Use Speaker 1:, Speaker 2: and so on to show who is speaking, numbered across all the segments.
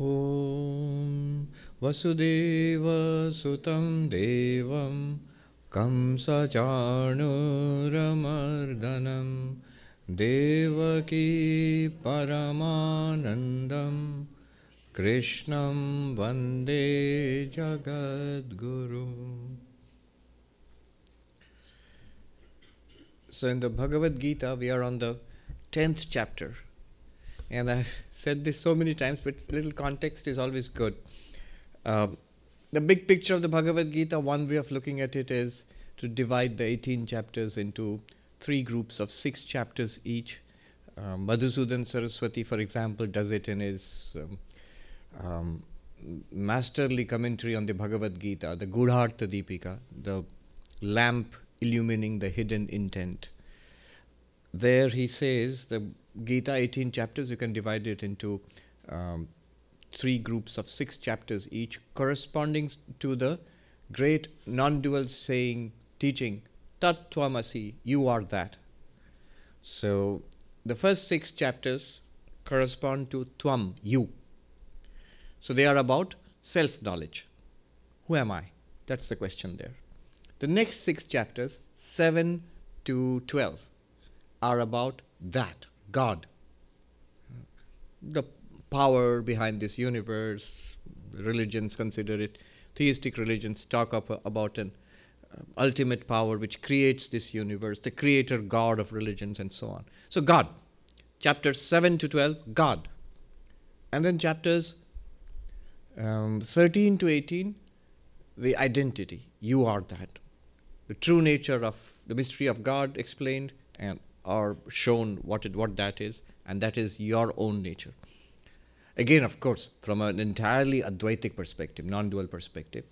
Speaker 1: ॐ वसुदेवसुतं देवं कंसचाणूरमर्दनं देवकी परमानन्दं कृष्णं वन्दे जगद्गुरुम् So, in the Bhagavad Gita, we are on the 10th chapter. And I've said this so many times, but little context is always good. Um, the big picture of the Bhagavad Gita, one way of looking at it is to divide the 18 chapters into three groups of six chapters each. Um, Madhusudan Saraswati, for example, does it in his um, um, masterly commentary on the Bhagavad Gita, the Gudhartha Deepika, the lamp illumining the hidden intent. There he says the Gita 18 chapters, you can divide it into um, three groups of six chapters each, corresponding to the great non dual saying, teaching, Tat Twamasi, you are that. So the first six chapters correspond to Twam, you. So they are about self knowledge. Who am I? That's the question there. The next six chapters, 7 to 12, are about that God. The power behind this universe, religions consider it, theistic religions talk about an uh, ultimate power which creates this universe, the creator God of religions, and so on. So, God. Chapters 7 to 12, God. And then chapters um, 13 to 18, the identity. You are that the true nature of the mystery of God explained and are shown what it, what that is, and that is your own nature. Again, of course, from an entirely Advaitic perspective, non-dual perspective,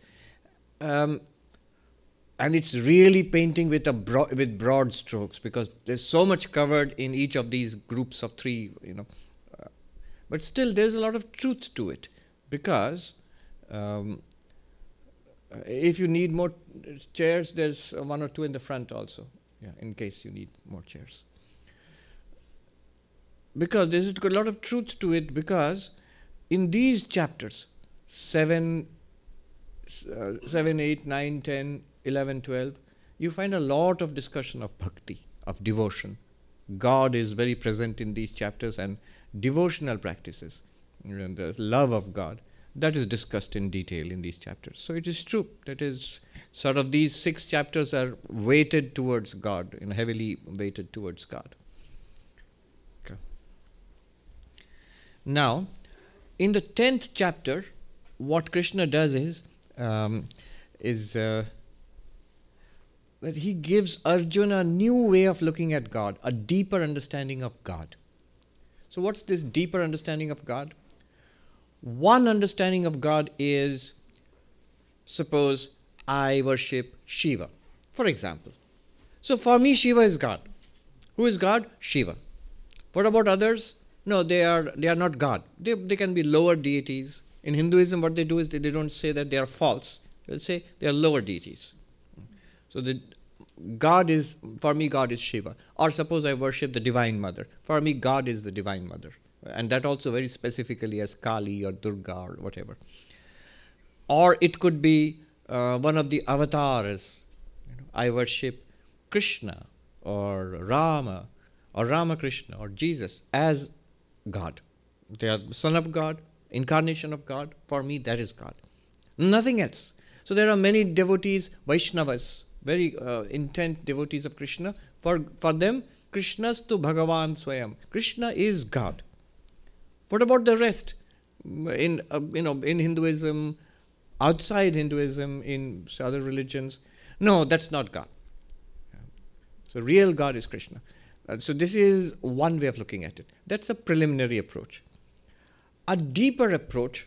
Speaker 1: um, and it's really painting with a bro- with broad strokes because there's so much covered in each of these groups of three, you know. But still, there's a lot of truth to it because um, if you need more chairs, there's one or two in the front also, yeah, in case you need more chairs. Because there's a lot of truth to it, because in these chapters, 7, uh, 7 8, 9, 10, 11, 12, you find a lot of discussion of bhakti, of devotion. God is very present in these chapters and devotional practices, and the love of God that is discussed in detail in these chapters. So it is true that is sort of these six chapters are weighted towards God, and heavily weighted towards God. Okay. Now, in the tenth chapter, what Krishna does is um, is uh, that he gives Arjuna a new way of looking at God, a deeper understanding of God. So, what's this deeper understanding of God? One understanding of God is suppose I worship Shiva, for example. So for me, Shiva is God. Who is God? Shiva. What about others? No, they are they are not God. They, they can be lower deities. In Hinduism, what they do is they, they don't say that they are false. They'll say they are lower deities. So the God is for me, God is Shiva. Or suppose I worship the Divine Mother. For me, God is the Divine Mother and that also very specifically as Kali or Durga or whatever. Or it could be uh, one of the avatars. You know, I worship Krishna or Rama or Ramakrishna or Jesus as God. They are Son of God, incarnation of God. For me, that is God. Nothing else. So there are many devotees, Vaishnavas, very uh, intent devotees of Krishna. For, for them, Krishnas tu Bhagavan Swayam. Krishna is God. What about the rest? In uh, you know in Hinduism, outside Hinduism, in other religions, no, that's not God. So real God is Krishna. Uh, so this is one way of looking at it. That's a preliminary approach. A deeper approach,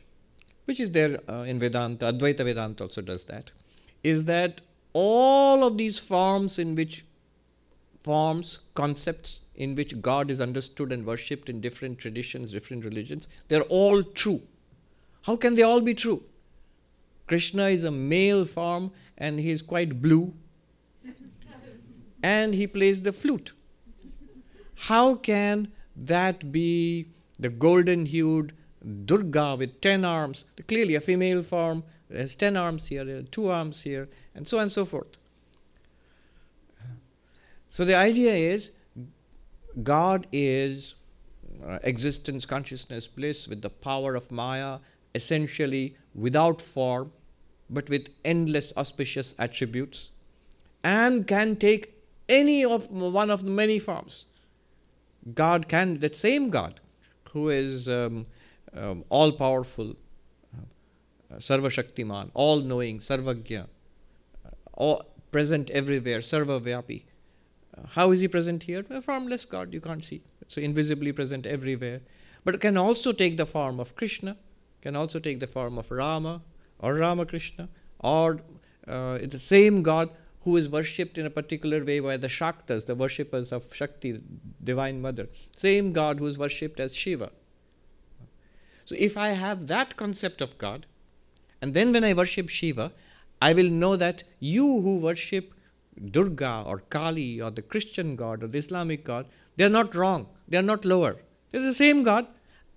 Speaker 1: which is there uh, in Vedanta, Advaita Vedanta also does that, is that all of these forms in which forms, concepts in which God is understood and worshipped in different traditions, different religions, they're all true. How can they all be true? Krishna is a male form and he is quite blue and he plays the flute. How can that be the golden hued Durga with ten arms, clearly a female form, has ten arms here, two arms here, and so on and so forth. So the idea is God is uh, existence, consciousness, bliss with the power of Maya, essentially without form, but with endless auspicious attributes, and can take any of one of the many forms. God can, that same God who is um, um, all powerful, uh, Sarva Shaktiman, all knowing, Sarvagya, uh, all present everywhere, Sarva Vyapi. How is he present here? A formless God, you can't see. So invisibly present everywhere. But can also take the form of Krishna, can also take the form of Rama or Ramakrishna, or uh, the same God who is worshipped in a particular way by the Shaktas, the worshippers of Shakti, Divine Mother. Same God who is worshipped as Shiva. So if I have that concept of God, and then when I worship Shiva, I will know that you who worship Durga or Kali or the Christian God or the Islamic God, they are not wrong. They are not lower. They're the same God.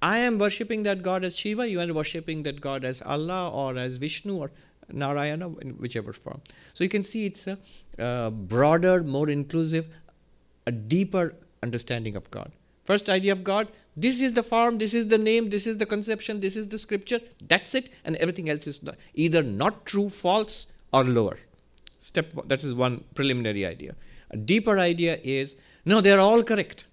Speaker 1: I am worshipping that God as Shiva, you are worshipping that God as Allah or as Vishnu or Narayana, in whichever form. So you can see it's a uh, broader, more inclusive, a deeper understanding of God. First idea of God this is the form, this is the name, this is the conception, this is the scripture, that's it, and everything else is either not true, false, or lower. Step that is one preliminary idea. A deeper idea is no, they are all correct.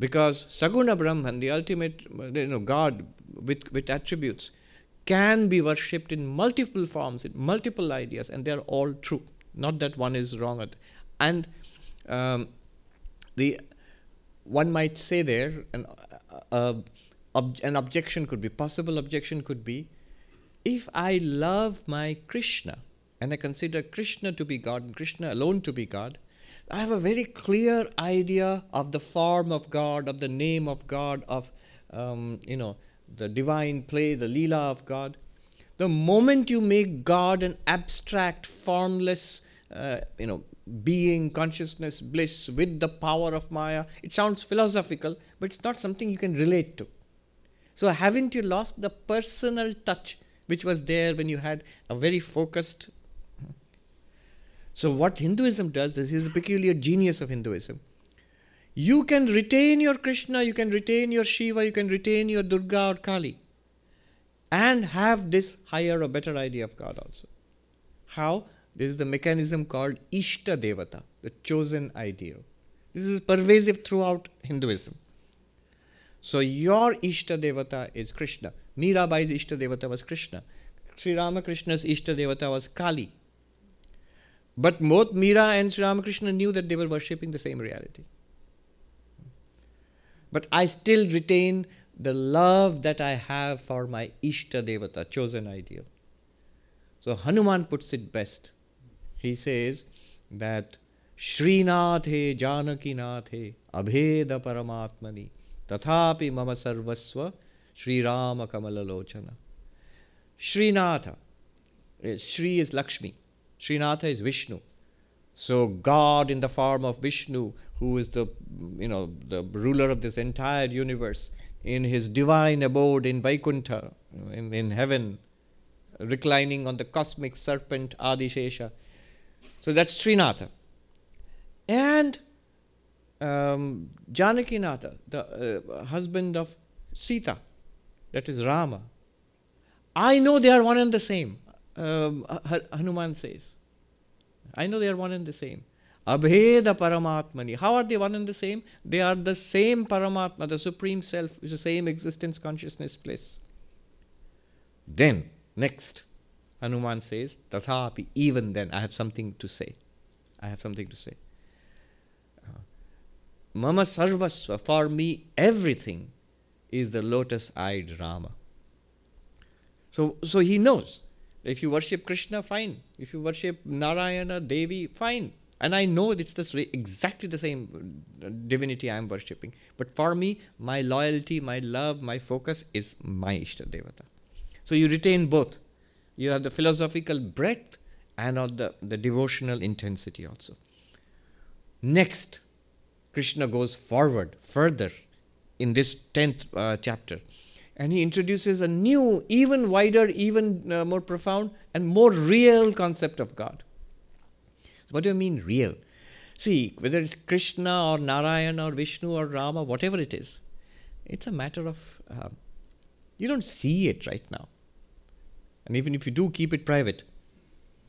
Speaker 1: Because Saguna Brahman, the ultimate you know, God with, with attributes, can be worshipped in multiple forms, in multiple ideas, and they are all true. Not that one is wrong. And um, the one might say there, an, uh, ob- an objection could be, possible objection could be, if I love my Krishna and I consider Krishna to be God and Krishna alone to be God, I have a very clear idea of the form of God, of the name of God, of um, you know the divine play, the Leela of God. The moment you make God an abstract, formless, uh, you know, being, consciousness, bliss with the power of Maya, it sounds philosophical, but it's not something you can relate to. So, haven't you lost the personal touch which was there when you had a very focused? So, what Hinduism does, this is a peculiar genius of Hinduism you can retain your Krishna, you can retain your Shiva, you can retain your Durga or Kali, and have this higher or better idea of God also. How? This is the mechanism called Ishta Devata, the chosen ideal. This is pervasive throughout Hinduism. So your Ishta Devata is Krishna. Mirabai's Ishta Devata was Krishna. Sri Ramakrishna's Ishta Devata was Kali. But both Meera and Sri Ramakrishna knew that they were worshipping the same reality but I still retain the love that I have for my Ishta Devata, chosen ideal. So Hanuman puts it best. He says that Srinathe Janakinathe Abheda Paramatmani Tathapi Mama Sarvasva Sri Rama Kamalalochana. Srinatha. Eh, Sri is Lakshmi. Srinatha is Vishnu. So God in the form of Vishnu who is the you know the ruler of this entire universe in his divine abode in Vaikuntha, in, in heaven, reclining on the cosmic serpent Adishesha. So that's Srinatha. And um, Janakinatha, the uh, husband of Sita, that is Rama. I know they are one and the same, um, Hanuman says. I know they are one and the same. Abheda Paramatmani. How are they one and the same? They are the same Paramatma, the Supreme Self, the same existence, consciousness, place. Then, next, Hanuman says, Tathapi, even then, I have something to say. I have something to say. Uh, Mama Sarvasva, for me, everything is the lotus eyed Rama. So, so he knows. If you worship Krishna, fine. If you worship Narayana, Devi, fine. And I know it's the, exactly the same uh, divinity I am worshipping. But for me, my loyalty, my love, my focus is my Ishta Devata. So you retain both. You have the philosophical breadth and the, the devotional intensity also. Next, Krishna goes forward, further in this 10th uh, chapter. And he introduces a new, even wider, even uh, more profound, and more real concept of God. What do you mean real? See, whether it's Krishna or Narayan or Vishnu or Rama, whatever it is, it's a matter of, uh, you don't see it right now. And even if you do, keep it private.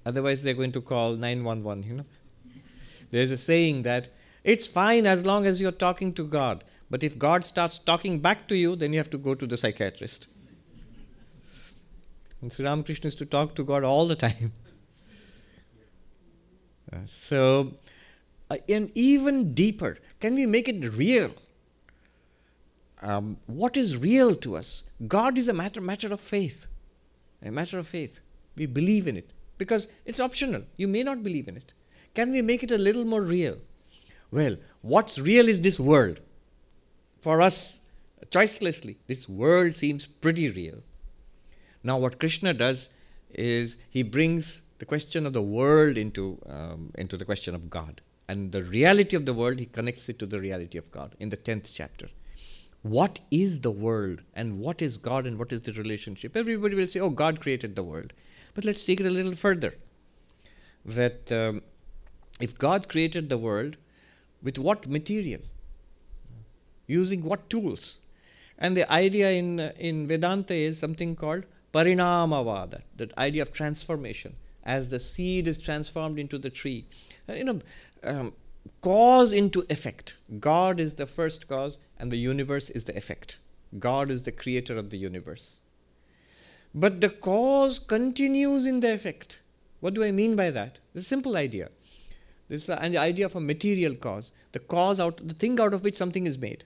Speaker 1: Otherwise, they're going to call 911, you know. There's a saying that it's fine as long as you're talking to God. But if God starts talking back to you, then you have to go to the psychiatrist. And Sri Ramakrishna is to talk to God all the time. Uh, so, uh, and even deeper, can we make it real? Um, what is real to us? God is a matter, matter of faith. A matter of faith. We believe in it because it's optional. You may not believe in it. Can we make it a little more real? Well, what's real is this world. For us, choicelessly, this world seems pretty real. Now, what Krishna does is he brings the question of the world into, um, into the question of God. And the reality of the world, he connects it to the reality of God in the 10th chapter. What is the world and what is God and what is the relationship? Everybody will say, oh, God created the world. But let's take it a little further. That um, if God created the world, with what material? Using what tools? And the idea in, in Vedanta is something called parinamavada, that idea of transformation. As the seed is transformed into the tree, uh, you know, um, cause into effect. God is the first cause, and the universe is the effect. God is the creator of the universe. But the cause continues in the effect. What do I mean by that? It's a simple idea. This is an idea of a material cause, the cause out, the thing out of which something is made.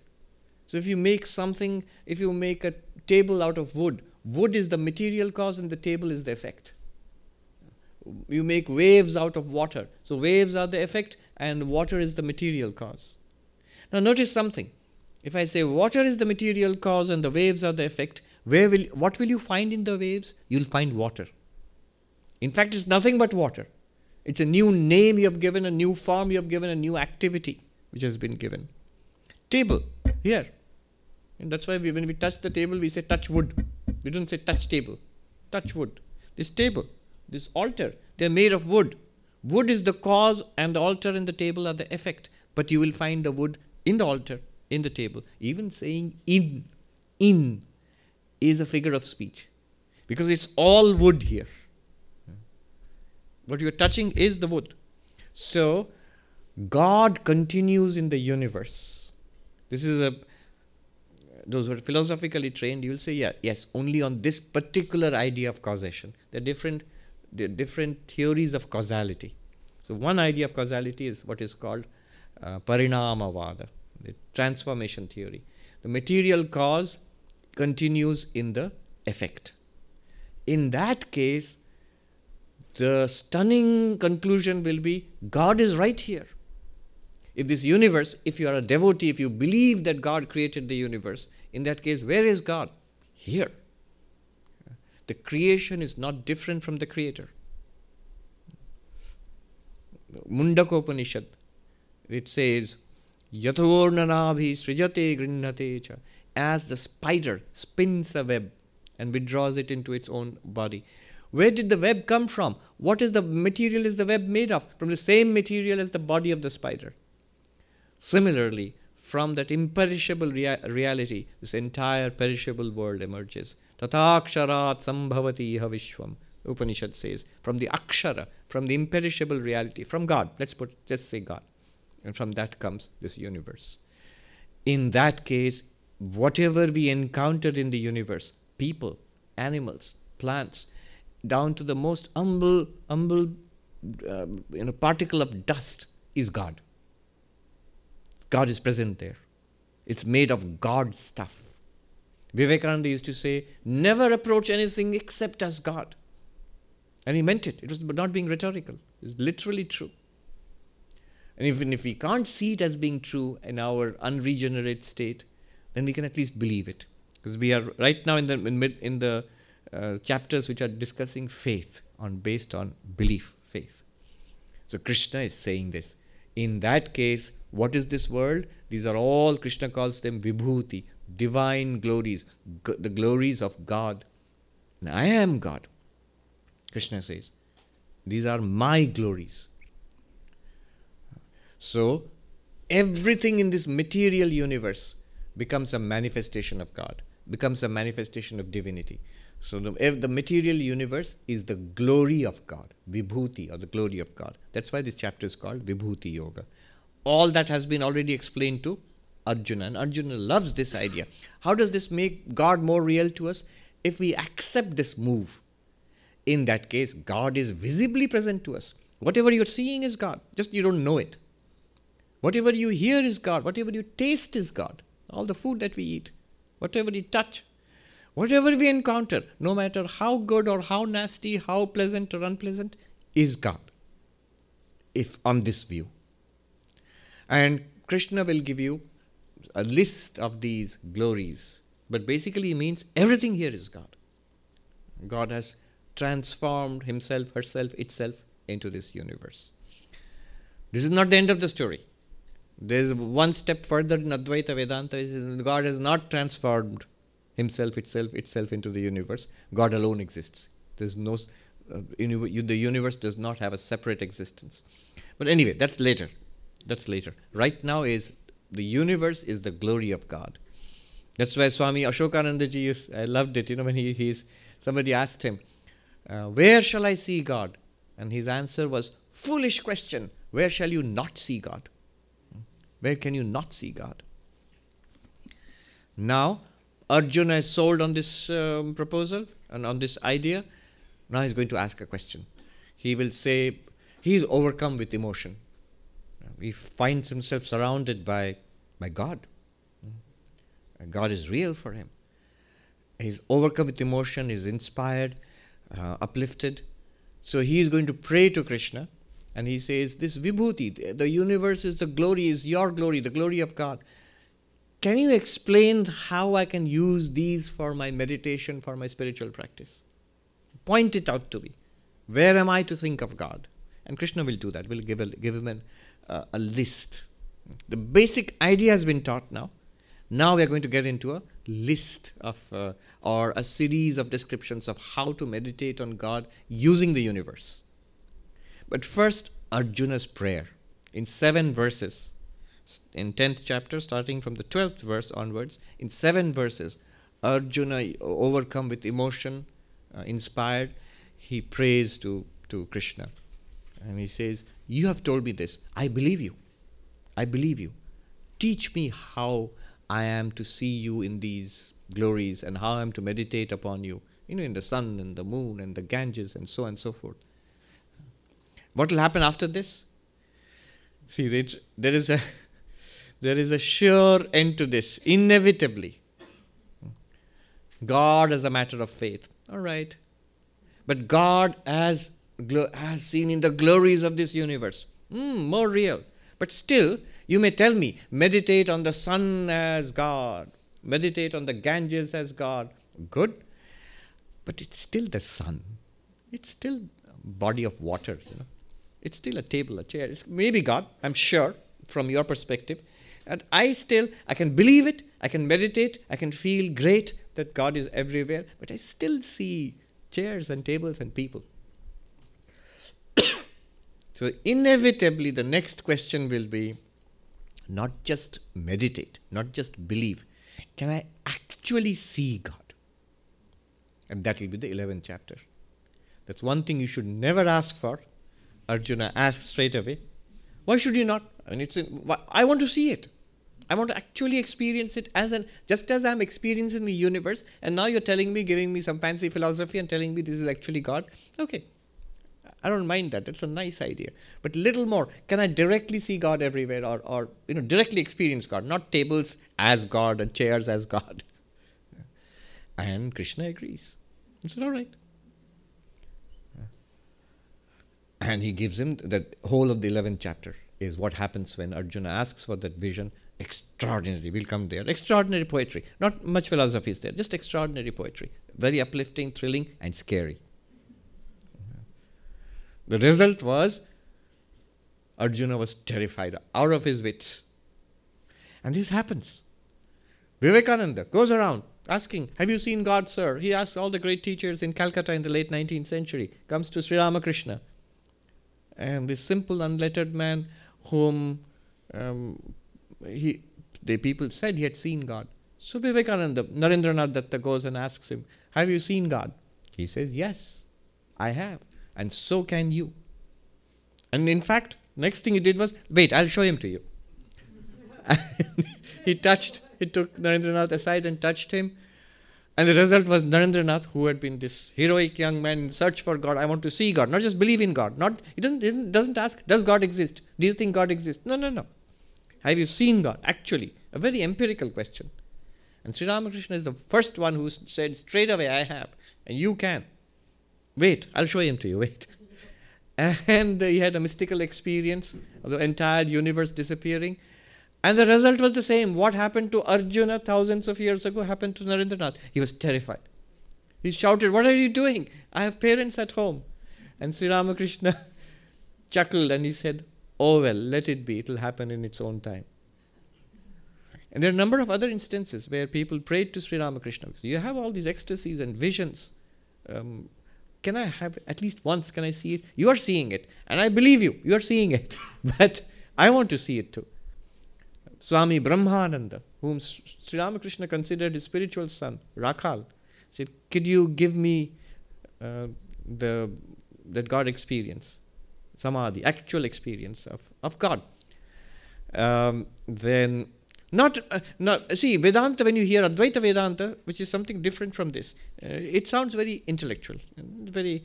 Speaker 1: So if you make something, if you make a table out of wood, wood is the material cause and the table is the effect. You make waves out of water, so waves are the effect and water is the material cause. Now notice something. If I say water is the material cause and the waves are the effect, where will what will you find in the waves? You'll find water. In fact, it's nothing but water. It's a new name you have given, a new form you have given, a new activity which has been given. Table, here. And that's why we, when we touch the table, we say touch wood. We don't say touch table. Touch wood. This table, this altar, they're made of wood. Wood is the cause, and the altar and the table are the effect. But you will find the wood in the altar, in the table. Even saying in, in is a figure of speech. Because it's all wood here. What you're touching is the wood. So, God continues in the universe. This is a those who are philosophically trained, you'll say, yeah, yes, only on this particular idea of causation. There are different, there are different theories of causality. So one idea of causality is what is called uh, parinamavada, the transformation theory. The material cause continues in the effect. In that case, the stunning conclusion will be God is right here. If this universe, if you are a devotee, if you believe that God created the universe, in that case, where is God? Here. The creation is not different from the creator. Mundakopanishad, it says, cha. As the spider spins a web and withdraws it into its own body. Where did the web come from? What is the material is the web made of? From the same material as the body of the spider. Similarly, from that imperishable rea- reality, this entire perishable world emerges. Tataksharat sambhavati vishwam. Upanishad says, from the akshara, from the imperishable reality, from God. Let's put just say God. And from that comes this universe. In that case, whatever we encounter in the universe, people, animals, plants, down to the most humble, humble uh, you know, particle of dust is God. God is present there. It's made of God stuff. Vivekananda used to say, never approach anything except as God. And he meant it. It was not being rhetorical. It's literally true. And even if we can't see it as being true in our unregenerate state, then we can at least believe it. Because we are right now in the in, mid, in the uh, chapters which are discussing faith on based on belief, faith. So Krishna is saying this. In that case, what is this world? These are all Krishna calls them vibhuti, divine glories, g- the glories of God. And I am God. Krishna says, These are my glories. So, everything in this material universe becomes a manifestation of God, becomes a manifestation of divinity. So, the, the material universe is the glory of God, Vibhuti, or the glory of God. That's why this chapter is called Vibhuti Yoga. All that has been already explained to Arjuna, and Arjuna loves this idea. How does this make God more real to us? If we accept this move, in that case, God is visibly present to us. Whatever you're seeing is God, just you don't know it. Whatever you hear is God, whatever you taste is God. All the food that we eat, whatever we touch, whatever we encounter, no matter how good or how nasty, how pleasant or unpleasant, is God. If on this view. And Krishna will give you a list of these glories, but basically it means everything here is God. God has transformed himself, herself, itself into this universe. This is not the end of the story. There is one step further in Advaita Vedanta. God has not transformed himself, itself, itself into the universe. God alone exists. There's no uh, the universe does not have a separate existence. But anyway, that's later. That's later. Right now is the universe is the glory of God. That's why Swami Ashokanandaji used, I loved it, you know, when he, he's, somebody asked him, uh, Where shall I see God? And his answer was, Foolish question, where shall you not see God? Where can you not see God? Now, Arjuna is sold on this um, proposal and on this idea. Now he's going to ask a question. He will say, he is overcome with emotion. He finds himself surrounded by, by God. God is real for him. He's overcome with emotion, he's inspired, uh, uplifted. So he is going to pray to Krishna and he says, This Vibhuti, the universe is the glory, is your glory, the glory of God. Can you explain how I can use these for my meditation, for my spiritual practice? Point it out to me. Where am I to think of God? And Krishna will do that. We'll give, a, give him an, uh, a list. The basic idea has been taught now. Now we are going to get into a list of uh, or a series of descriptions of how to meditate on God using the universe. But first, Arjuna's prayer in seven verses. In 10th chapter, starting from the 12th verse onwards, in seven verses, Arjuna, overcome with emotion, uh, inspired, he prays to, to Krishna. And he says, You have told me this. I believe you. I believe you. Teach me how I am to see you in these glories and how I am to meditate upon you, you know, in the sun and the moon and the Ganges and so on and so forth. What will happen after this? See, there is a there is a sure end to this, inevitably. God as a matter of faith. All right. But God as, as seen in the glories of this universe. Mm, more real. But still, you may tell me, meditate on the sun as God, meditate on the Ganges as God. Good. But it's still the sun. It's still a body of water, you know. It's still a table, a chair. It's maybe God, I'm sure, from your perspective. And I still, I can believe it, I can meditate, I can feel great that God is everywhere, but I still see chairs and tables and people. So, inevitably, the next question will be not just meditate, not just believe. Can I actually see God? And that will be the 11th chapter. That's one thing you should never ask for. Arjuna asks straight away. Why should you not? I mean, it's in, I want to see it. I want to actually experience it as an just as I'm experiencing the universe, and now you're telling me, giving me some fancy philosophy and telling me this is actually God. Okay. I don't mind that. It's a nice idea. But little more. Can I directly see God everywhere or, or you know directly experience God? Not tables as God and chairs as God. And Krishna agrees. He said, all right. And he gives him the whole of the 11th chapter is what happens when Arjuna asks for that vision. Extraordinary. We'll come there. Extraordinary poetry. Not much philosophy is there, just extraordinary poetry. Very uplifting, thrilling, and scary. The result was Arjuna was terrified, out of his wits. And this happens. Vivekananda goes around asking, Have you seen God, sir? He asks all the great teachers in Calcutta in the late 19th century, comes to Sri Ramakrishna. And this simple, unlettered man, whom um, he, the people said he had seen God. So Vivekananda, Narendranath Datta goes and asks him, Have you seen God? He says, Yes, I have. And so can you. And in fact, next thing he did was, Wait, I'll show him to you. he touched, he took Narendranath aside and touched him. And the result was Narendranath, who had been this heroic young man in search for God. I want to see God, not just believe in God. Not he doesn't, doesn't ask, does God exist? Do you think God exists? No, no, no. Have you seen God? Actually, a very empirical question. And Sri Ramakrishna is the first one who said straight away, I have, and you can. Wait, I'll show him to you. Wait. And he had a mystical experience of the entire universe disappearing. And the result was the same. What happened to Arjuna thousands of years ago happened to Narendranath. He was terrified. He shouted, What are you doing? I have parents at home. And Sri Ramakrishna chuckled and he said, Oh well, let it be. It will happen in its own time. And there are a number of other instances where people prayed to Sri Ramakrishna. You have all these ecstasies and visions. Um, can I have at least once? Can I see it? You are seeing it, and I believe you. You are seeing it, but I want to see it too. Swami Brahmananda, whom Sri Ramakrishna considered his spiritual son, Rakhal, said, Could you give me uh, the that God experience, samadhi, actual experience of, of God? Um, then, not, uh, not, see, Vedanta, when you hear Advaita Vedanta, which is something different from this, uh, it sounds very intellectual, very,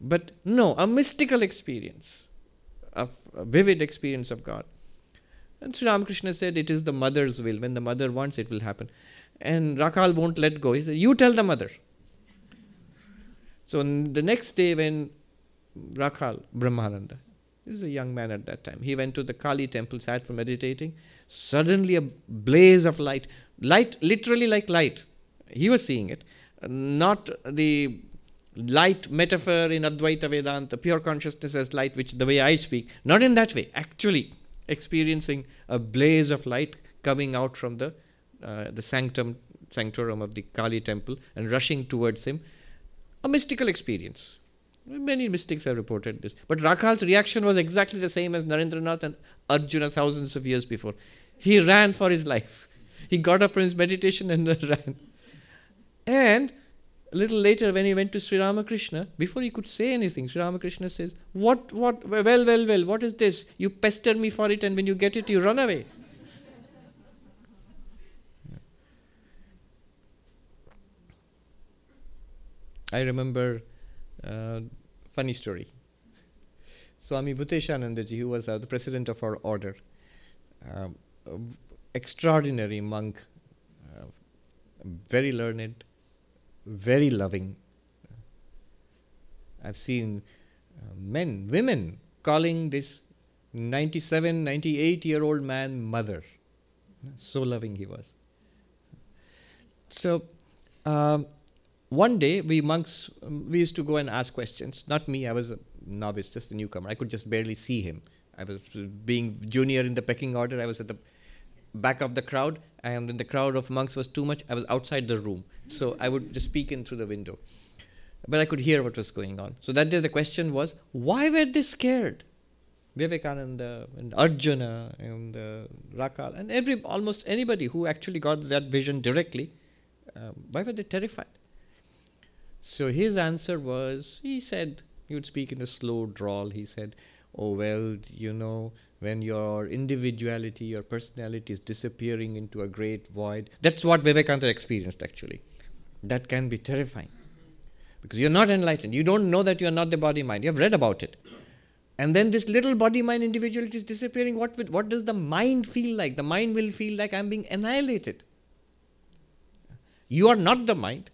Speaker 1: but no, a mystical experience, a vivid experience of God. And Sri Ramakrishna said, It is the mother's will. When the mother wants, it will happen. And Rakhal won't let go. He said, You tell the mother. So the next day, when Rakhal, Brahmananda, he was a young man at that time, he went to the Kali temple, sat for meditating. Suddenly, a blaze of light, light, literally like light. He was seeing it, not the light metaphor in Advaita Vedanta, pure consciousness as light, which the way I speak, not in that way, actually experiencing a blaze of light coming out from the, uh, the sanctum, sanctorum of the Kali temple and rushing towards him. A mystical experience. Many mystics have reported this. But Rakhal's reaction was exactly the same as Narendranath and Arjuna thousands of years before. He ran for his life. He got up from his meditation and ran. And a little later, when he went to Sri Ramakrishna, before he could say anything, Sri Ramakrishna says, What, what, well, well, well, what is this? You pester me for it, and when you get it, you run away. I remember uh, funny story. Swami Bhuteshanandaji, who was uh, the president of our order, um, extraordinary monk, uh, very learned, very loving. I've seen uh, men, women calling this 97, 98 year old man mother. So loving he was. So, um, one day we monks um, we used to go and ask questions. Not me, I was a novice, just a newcomer. I could just barely see him. I was being junior in the pecking order. I was at the back of the crowd, and the crowd of monks was too much, I was outside the room. So I would just peek in through the window. But I could hear what was going on. So that day the question was, why were they scared? Vivekananda and Arjuna and uh, Rakhal and every almost anybody who actually got that vision directly, um, why were they terrified? So his answer was, he said, he would speak in a slow drawl. He said, Oh, well, you know, when your individuality, your personality is disappearing into a great void. That's what Vivekananda experienced actually. That can be terrifying. Because you're not enlightened. You don't know that you're not the body mind. You have read about it. And then this little body mind individuality is disappearing. What, what does the mind feel like? The mind will feel like I'm being annihilated. You are not the mind.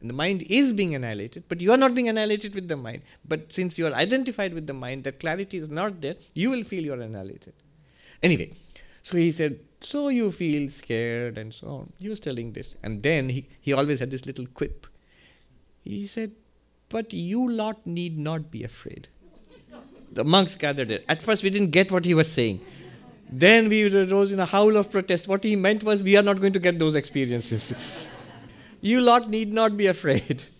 Speaker 1: And the mind is being annihilated, but you are not being annihilated with the mind. But since you are identified with the mind, that clarity is not there, you will feel you are annihilated. Anyway, so he said, So you feel scared and so on. He was telling this. And then he, he always had this little quip. He said, But you lot need not be afraid. The monks gathered it. At first, we didn't get what he was saying. Then we rose in a howl of protest. What he meant was, we are not going to get those experiences. you lot need not be afraid.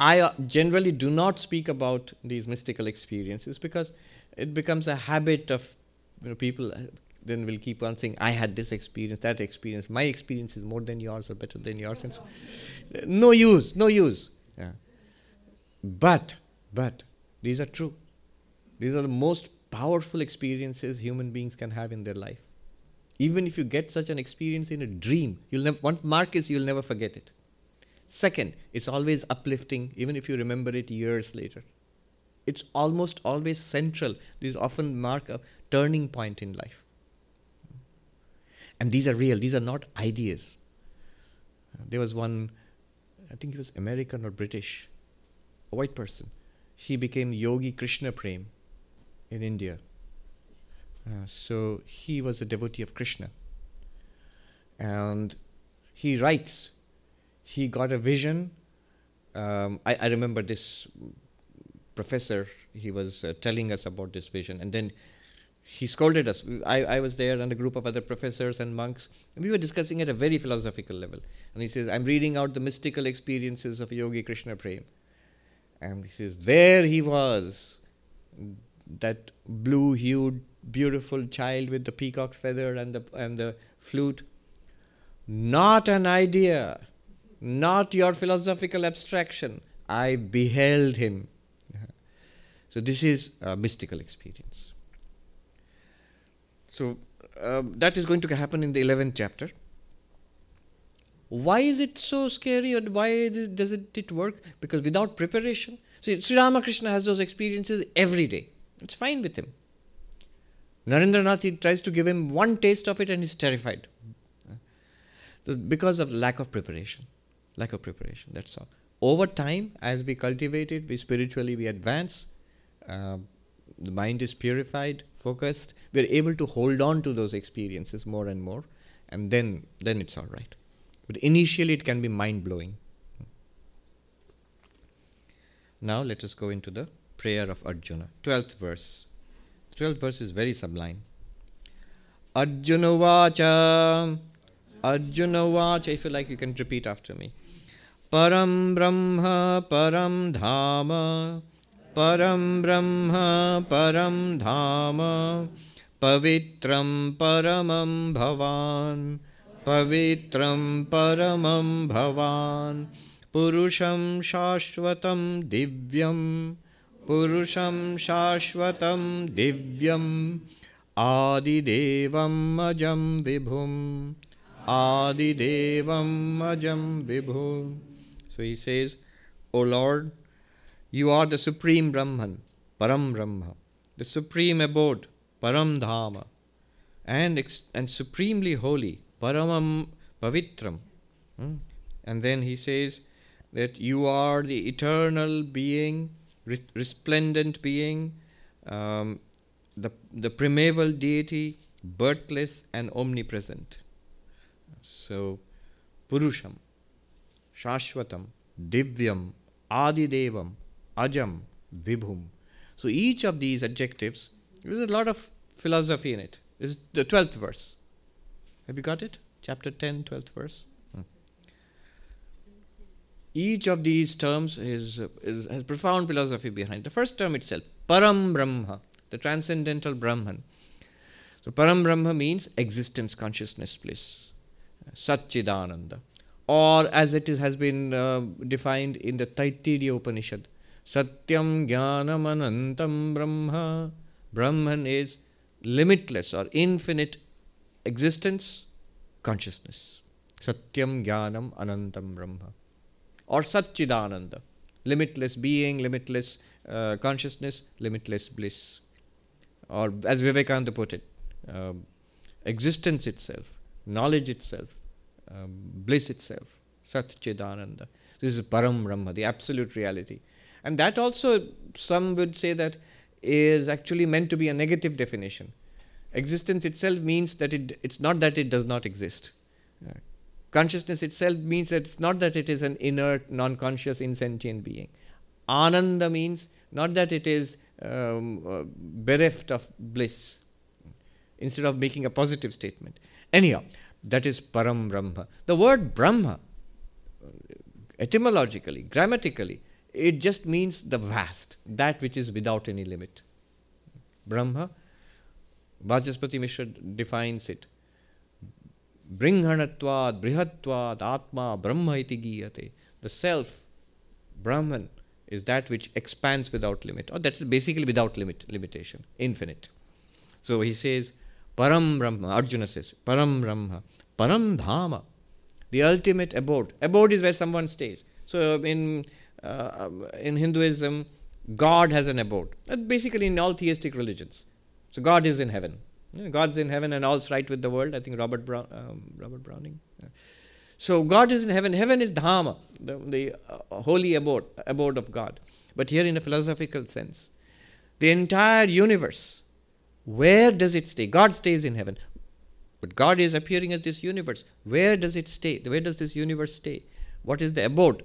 Speaker 1: I uh, generally do not speak about these mystical experiences because it becomes a habit of you know, people uh, then will keep on saying, I had this experience, that experience, my experience is more than yours or better than yours. And so, no use, no use. Yeah. But, but, these are true. These are the most powerful experiences human beings can have in their life. Even if you get such an experience in a dream, you'll never, one mark is you'll never forget it. Second, it's always uplifting, even if you remember it years later. It's almost always central. These often mark a turning point in life. And these are real, these are not ideas. There was one, I think he was American or British, a white person. He became Yogi Krishna Prem in India. Uh, so he was a devotee of Krishna. And he writes, he got a vision. Um, I, I, remember this professor, he was uh, telling us about this vision. And then he scolded us. I, I was there and a group of other professors and monks. And we were discussing at a very philosophical level. And he says, I'm reading out the mystical experiences of Yogi Krishna Prem. And he says, there he was, that blue hued, beautiful child with the peacock feather and the, and the flute. Not an idea, not your philosophical abstraction. I beheld him. So, this is a mystical experience. So, um, that is going to happen in the 11th chapter. Why is it so scary or why does it, it work? Because without preparation, see, Sri Ramakrishna has those experiences every day. It's fine with him. Narendranath he tries to give him one taste of it and he's terrified. Because of lack of preparation. Lack of preparation, that's all. Over time, as we cultivate it, we spiritually we advance. Uh, the mind is purified, focused, we're able to hold on to those experiences more and more, and then then it's all right. But initially, it can be mind blowing. Now let us go into the prayer of Arjuna, twelfth verse. You can repeat after me. Param Brahma, Param Dhama. परं ब्रह्म परं धाम पवित्रं परमं भवान् पवित्रं परमं भवान् पुरुषं शाश्वतं दिव्यं पुरुषं शाश्वतं दिव्यम् आदिदेवम् अजं विभुम् आदिदेवम् अजं विभु So he says, O Lord, You are the Supreme Brahman, Param Brahma, the Supreme Abode, Param Dhama, and, ex- and supremely holy, Paramam Pavitram. Hmm? And then he says that you are the eternal being, resplendent being, um, the, the primeval deity, birthless and omnipresent. So, Purusham, Shashwatam, Divyam, Adidevam, ajam, vibhum. So each of these adjectives, there's a lot of philosophy in it. Is the 12th verse. Have you got it? Chapter 10, 12th verse. Each of these terms is, is, has profound philosophy behind. The first term itself, Param Brahma, the transcendental Brahman. So Param Brahma means existence, consciousness, bliss. Satchidananda. Or as it is, has been uh, defined in the Taittiriya Upanishad, Satyam Jnanam Anantam Brahma. Brahman is limitless or infinite existence, consciousness. Satyam Jnanam Anantam Brahma. Or Satchidananda. Limitless being, limitless uh, consciousness, limitless bliss. Or as Vivekananda put it, uh, existence itself, knowledge itself, um, bliss itself. Satchidananda. This is Param Brahma, the absolute reality. And that also, some would say that is actually meant to be a negative definition. Existence itself means that it, it's not that it does not exist. Uh, consciousness itself means that it's not that it is an inert, non conscious, insentient being. Ananda means not that it is um, uh, bereft of bliss instead of making a positive statement. Anyhow, that is Param Brahma. The word Brahma, etymologically, grammatically, it just means the vast, that which is without any limit. Brahma, Vachaspati Mishra defines it. Bringhanatvad, Brihatvad, Atma, Brahma iti. The self, Brahman, is that which expands without limit, or that's basically without limit, limitation, infinite. So he says, Param Brahma, Arjuna says, Param Brahma, Param Dhama, the ultimate abode. Abode is where someone stays. So in, uh, in Hinduism, God has an abode. Basically, in all theistic religions. So God is in heaven. God's in heaven and all's right with the world. I think Robert, Brown, um, Robert Browning. So God is in heaven. Heaven is Dhama, the, the uh, holy abode, abode of God. But here, in a philosophical sense, the entire universe where does it stay? God stays in heaven. But God is appearing as this universe. Where does it stay? Where does this universe stay? What is the abode?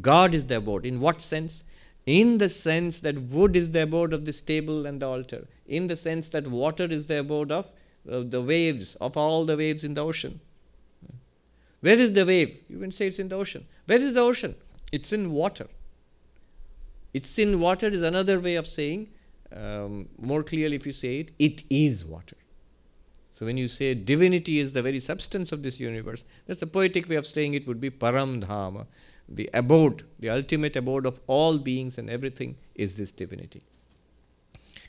Speaker 1: God is the abode. In what sense? In the sense that wood is the abode of this table and the altar. In the sense that water is the abode of uh, the waves, of all the waves in the ocean. Where is the wave? You can say it's in the ocean. Where is the ocean? It's in water. It's in water is another way of saying um, more clearly, if you say it, it is water. So when you say divinity is the very substance of this universe, that's a poetic way of saying it would be Param Dhama, the abode, the ultimate abode of all beings and everything is this divinity.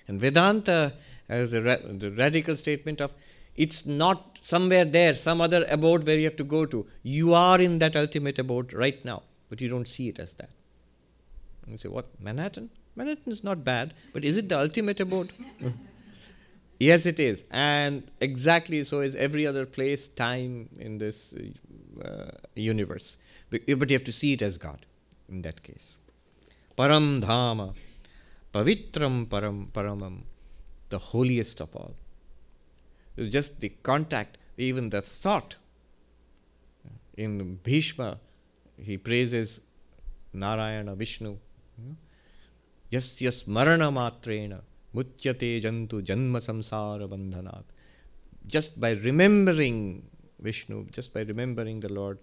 Speaker 1: And Vedanta has the, ra- the radical statement of it's not somewhere there, some other abode where you have to go to. You are in that ultimate abode right now, but you don't see it as that. And you say, what? Manhattan? Manhattan is not bad, but is it the ultimate abode? yes, it is. And exactly so is every other place, time in this uh, universe. But, you have to see it as God in that case. Param Dhama, Pavitram Param Paramam, the holiest of all. Just the contact, even the thought. In Bhishma, he praises Narayana, Vishnu. Yasya smarana matrena mutyate jantu janma samsara bandhanat. Just by remembering Vishnu, just by remembering the Lord,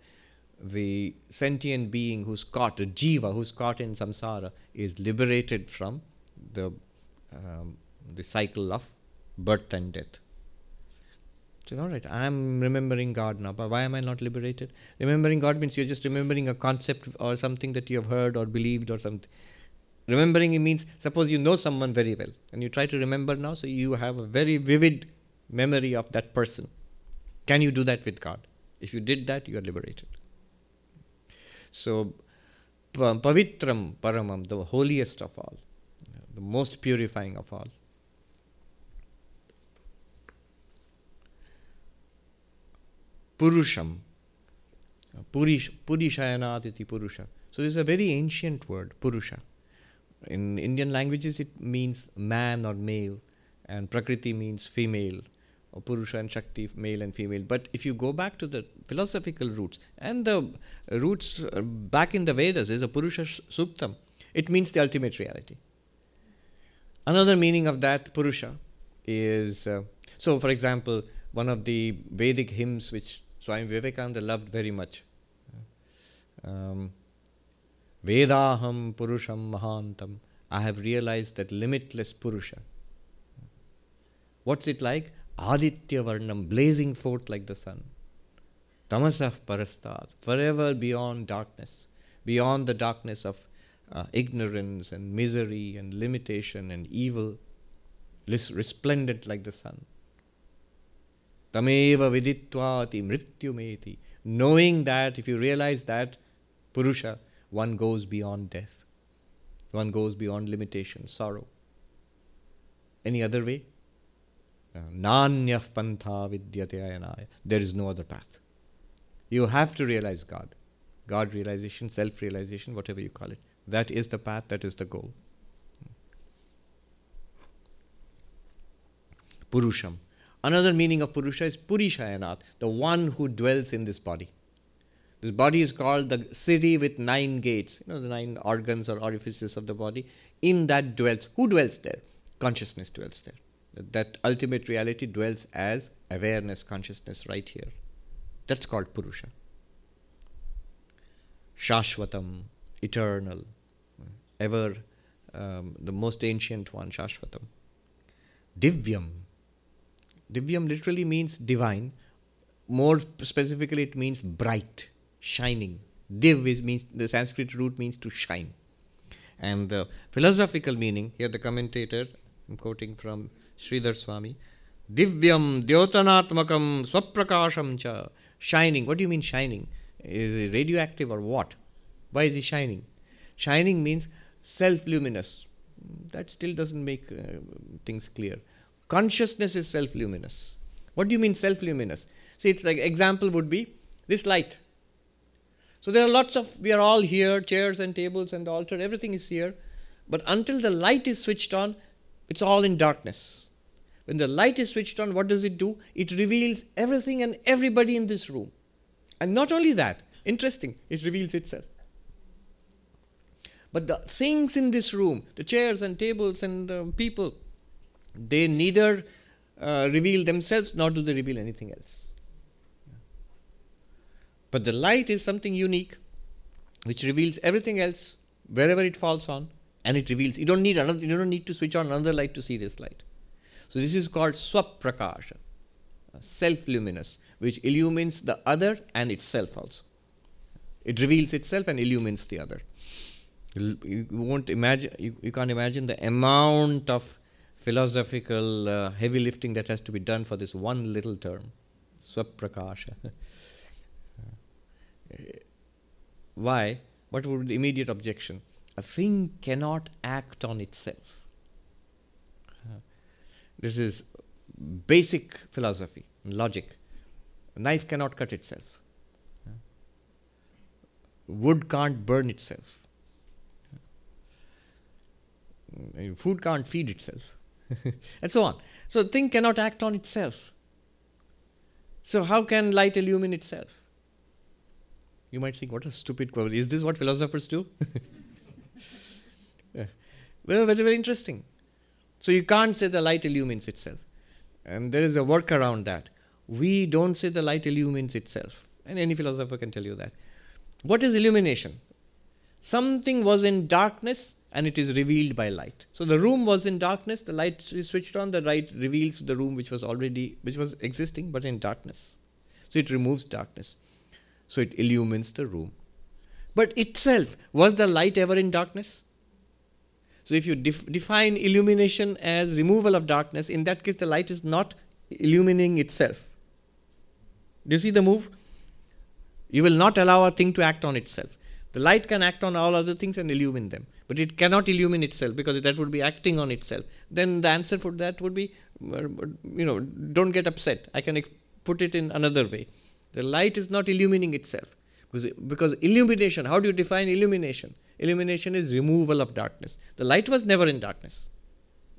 Speaker 1: the sentient being who's caught, a jiva who's caught in samsara, is liberated from the, um, the cycle of birth and death. So, all right, I'm remembering God now, but why am I not liberated? Remembering God means you're just remembering a concept or something that you have heard or believed or something. Remembering it means suppose you know someone very well and you try to remember now, so you have a very vivid memory of that person. Can you do that with God? If you did that, you are liberated. So, Pavitram Paramam, the holiest of all, the most purifying of all. Purusham, Purish, Purishayanat iti Purusha. So, this is a very ancient word, Purusha. In Indian languages, it means man or male, and Prakriti means female, or Purusha and Shakti, male and female. But if you go back to the philosophical roots, and the roots uh, back in the Vedas is a Purusha Suktam, it means the ultimate reality. Another meaning of that Purusha is uh, so, for example, one of the Vedic hymns which Swami Vivekananda loved very much. Um, Vedaham Purusham Mahantam. I have realized that limitless Purusha. What's it like? Aditya Varnam, blazing forth like the sun. Tamasah Parastat, forever beyond darkness, beyond the darkness of uh, ignorance and misery and limitation and evil, resplendent like the sun. Tameva viditvati mrityumeti. Knowing that, if you realize that, Purusha, one goes beyond death. One goes beyond limitation, sorrow. Any other way? Nanyah pantha vidyate ayanaya. There is no other path. You have to realize God. God realization, self realization, whatever you call it. That is the path, that is the goal. Purusham. Another meaning of Purusha is Purishayanat, the one who dwells in this body. This body is called the city with nine gates, you know, the nine organs or orifices of the body. in that dwells. Who dwells there? Consciousness dwells there. That ultimate reality dwells as awareness, consciousness right here. That's called Purusha. Shashvatam, eternal, ever um, the most ancient one, Shashvatam. Divyam. Divyam literally means divine. More specifically, it means bright, shining. Div is means the Sanskrit root means to shine. And the philosophical meaning, here the commentator, I'm quoting from Sridhar Swami, Divyam Dyotanatmakam Swaprakasham cha. Shining. What do you mean shining? Is it radioactive or what? Why is he shining? Shining means self luminous. That still doesn't make uh, things clear. Consciousness is self luminous. What do you mean self luminous? See, it's like example would be this light. So there are lots of, we are all here, chairs and tables and the altar, everything is here. But until the light is switched on, it's all in darkness. When the light is switched on, what does it do? It reveals everything and everybody in this room. And not only that, interesting, it reveals itself. But the things in this room, the chairs and tables and the people, they neither uh, reveal themselves nor do they reveal anything else. But the light is something unique which reveals everything else wherever it falls on and it reveals you don't need another you don't need to switch on another light to see this light. So this is called swaprakasha, self luminous, which illumines the other and itself also. It reveals itself and illumines the other. You won't imagine you, you can't imagine the amount of philosophical uh, heavy lifting that has to be done for this one little term, swaprakasha. Uh, why? What would be the immediate objection? A thing cannot act on itself. Uh, this is basic philosophy, logic. A knife cannot cut itself. Uh, wood can't burn itself. Food can't feed itself. and so on. So thing cannot act on itself. So how can light illumine itself? You might think, what a stupid quote. Is this what philosophers do? yeah. Well, very, very interesting. So you can't say the light illumines itself. And there is a work around that. We don't say the light illumines itself. And any philosopher can tell you that. What is illumination? Something was in darkness and it is revealed by light. So the room was in darkness, the light is switched on, the light reveals the room which was already which was existing but in darkness. So it removes darkness so it illumines the room. But itself, was the light ever in darkness? So if you def- define illumination as removal of darkness, in that case the light is not illumining itself. Do you see the move? You will not allow a thing to act on itself. The light can act on all other things and illumine them, but it cannot illumine itself because that would be acting on itself. Then the answer for that would be, uh, you know, don't get upset. I can put it in another way. The light is not illumining itself. Because, because illumination, how do you define illumination? Illumination is removal of darkness. The light was never in darkness.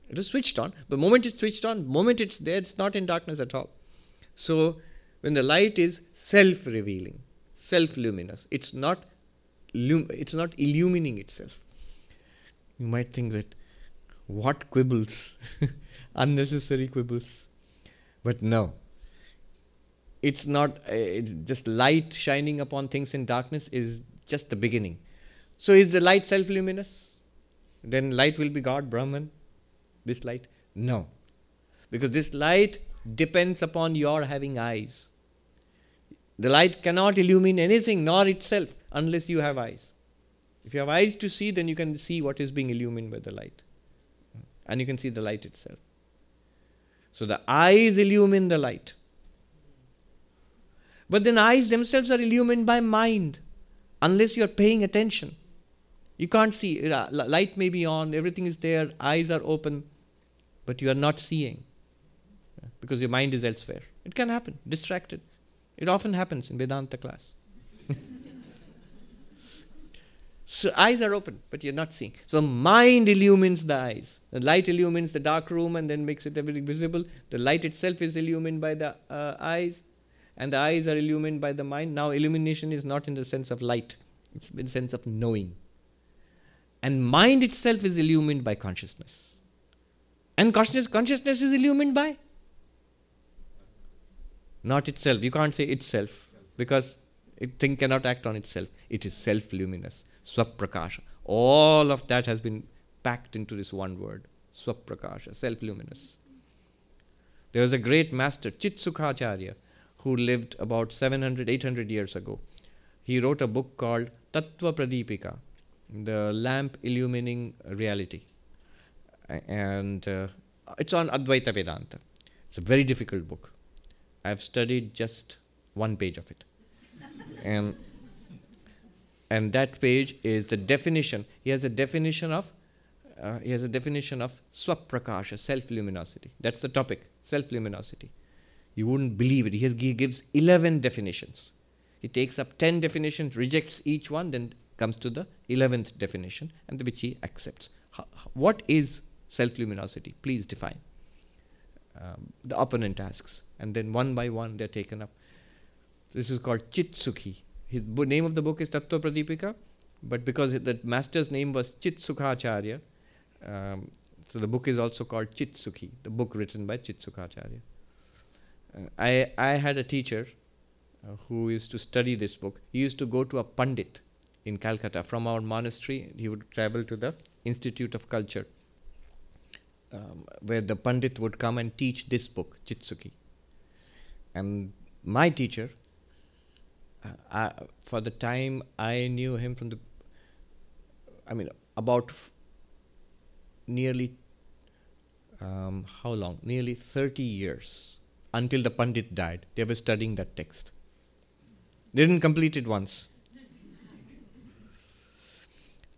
Speaker 1: It was switched on. The moment it's switched on, moment it's there, it's not in darkness at all. So when the light is self-revealing, self-luminous, it's not it's not illumining itself. You might think that what quibbles, unnecessary quibbles. But no, it's not uh, it's just light shining upon things in darkness is just the beginning. So is the light self luminous? Then light will be God, Brahman, this light? No. Because this light depends upon your having eyes. The light cannot illumine anything, nor itself, unless you have eyes. If you have eyes to see, then you can see what is being illumined by the light. And you can see the light itself. So the eyes illumine the light. But then eyes themselves are illumined by mind unless you're paying attention. You can't see. Uh, light may be on, everything is there, eyes are open, but you are not seeing because your mind is elsewhere. It can happen, distracted. It often happens in Vedanta class. So eyes are open, but you're not seeing. So mind illumines the eyes. The light illumines the dark room and then makes it everything visible. The light itself is illumined by the uh, eyes and the eyes are illumined by the mind. Now, illumination is not in the sense of light, it's in the sense of knowing. And mind itself is illumined by consciousness. And consciousness, consciousness is illumined by? Not itself. You can't say itself because it thing cannot act on itself. It is self luminous. Swaprakasha. All of that has been packed into this one word. Swaprakasha, self luminous. There was a great master, Chitsukhacharya, who lived about 700, 800 years ago. He wrote a book called Tattva Pradipika, the lamp illumining reality. And uh, it's on Advaita Vedanta. It's a very difficult book. I've studied just one page of it. and, and that page is the definition. He has a definition of uh, he has a definition of swaprakasha, self luminosity. That's the topic, self luminosity. You wouldn't believe it. He, has, he gives 11 definitions. He takes up 10 definitions, rejects each one, then comes to the 11th definition, and which he accepts. What is self luminosity? Please define. Um, the opponent asks, and then one by one they're taken up. This is called Chitsukhi. His name of the book is Tattva Pradipika, but because the master's name was Chitsukhacharya, um, so the book is also called Chitsukhi, the book written by Chitsukhacharya. Uh, I, I had a teacher uh, who used to study this book. He used to go to a Pandit in Calcutta from our monastery. He would travel to the Institute of Culture, um, where the Pandit would come and teach this book, Chitsukhi. And my teacher, I, for the time I knew him from the, I mean, about nearly um, how long? Nearly 30 years until the Pandit died. They were studying that text. They didn't complete it once.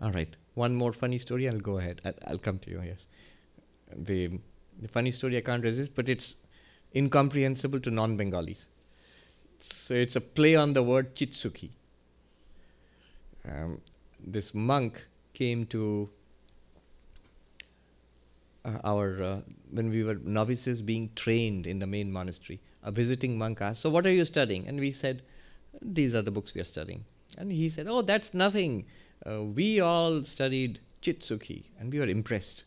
Speaker 1: All right, one more funny story. I'll go ahead. I'll, I'll come to you. Yes, the the funny story I can't resist, but it's incomprehensible to non-Bengalis. So it's a play on the word chitsukhi. Um, this monk came to uh, our uh, when we were novices being trained in the main monastery. A visiting monk asked, "So what are you studying?" And we said, "These are the books we are studying." And he said, "Oh, that's nothing. Uh, we all studied Chitsukhi, and we were impressed.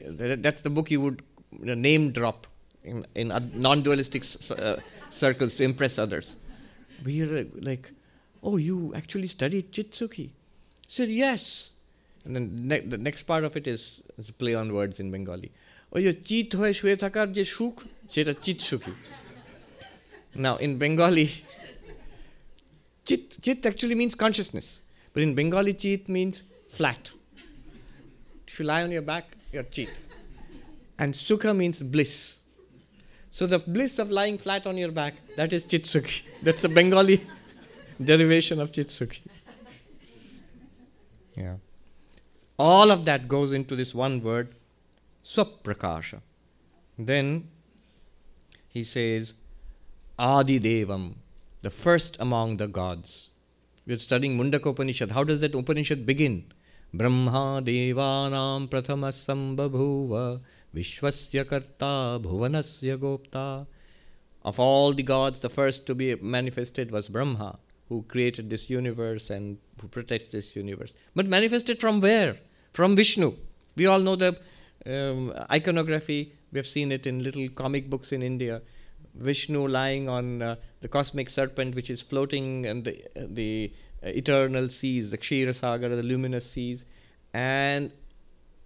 Speaker 1: That's the book you would name drop in, in non-dualistic uh, circles to impress others. We are like, oh, you actually studied chitsukhi. I said, yes. And then ne- the next part of it is, is play on words in Bengali. Oh, your cheat hoye shue thakar je shuk, jeta Now, in Bengali, chit, chit actually means consciousness. But in Bengali, chit means flat. If you lie on your back, you're chit. And sukha means bliss. So the bliss of lying flat on your back, that is chitsukhi. That's the Bengali derivation of chitsukhi. Yeah. All of that goes into this one word, swaprakasha. Then he says, Adi Devam, the first among the gods. We're studying Mundaka Upanishad. How does that Upanishad begin? Brahma Devanam Prathamasambhabhuva Vishwasya Karta Bhuvanasya Gopta. Of all the gods, the first to be manifested was Brahma who created this universe and who protects this universe. But manifested from where? From Vishnu. We all know the um, iconography, we have seen it in little comic books in India. Vishnu lying on uh, the cosmic serpent, which is floating in the, uh, the eternal seas, the Kshira Sagar, the luminous seas. And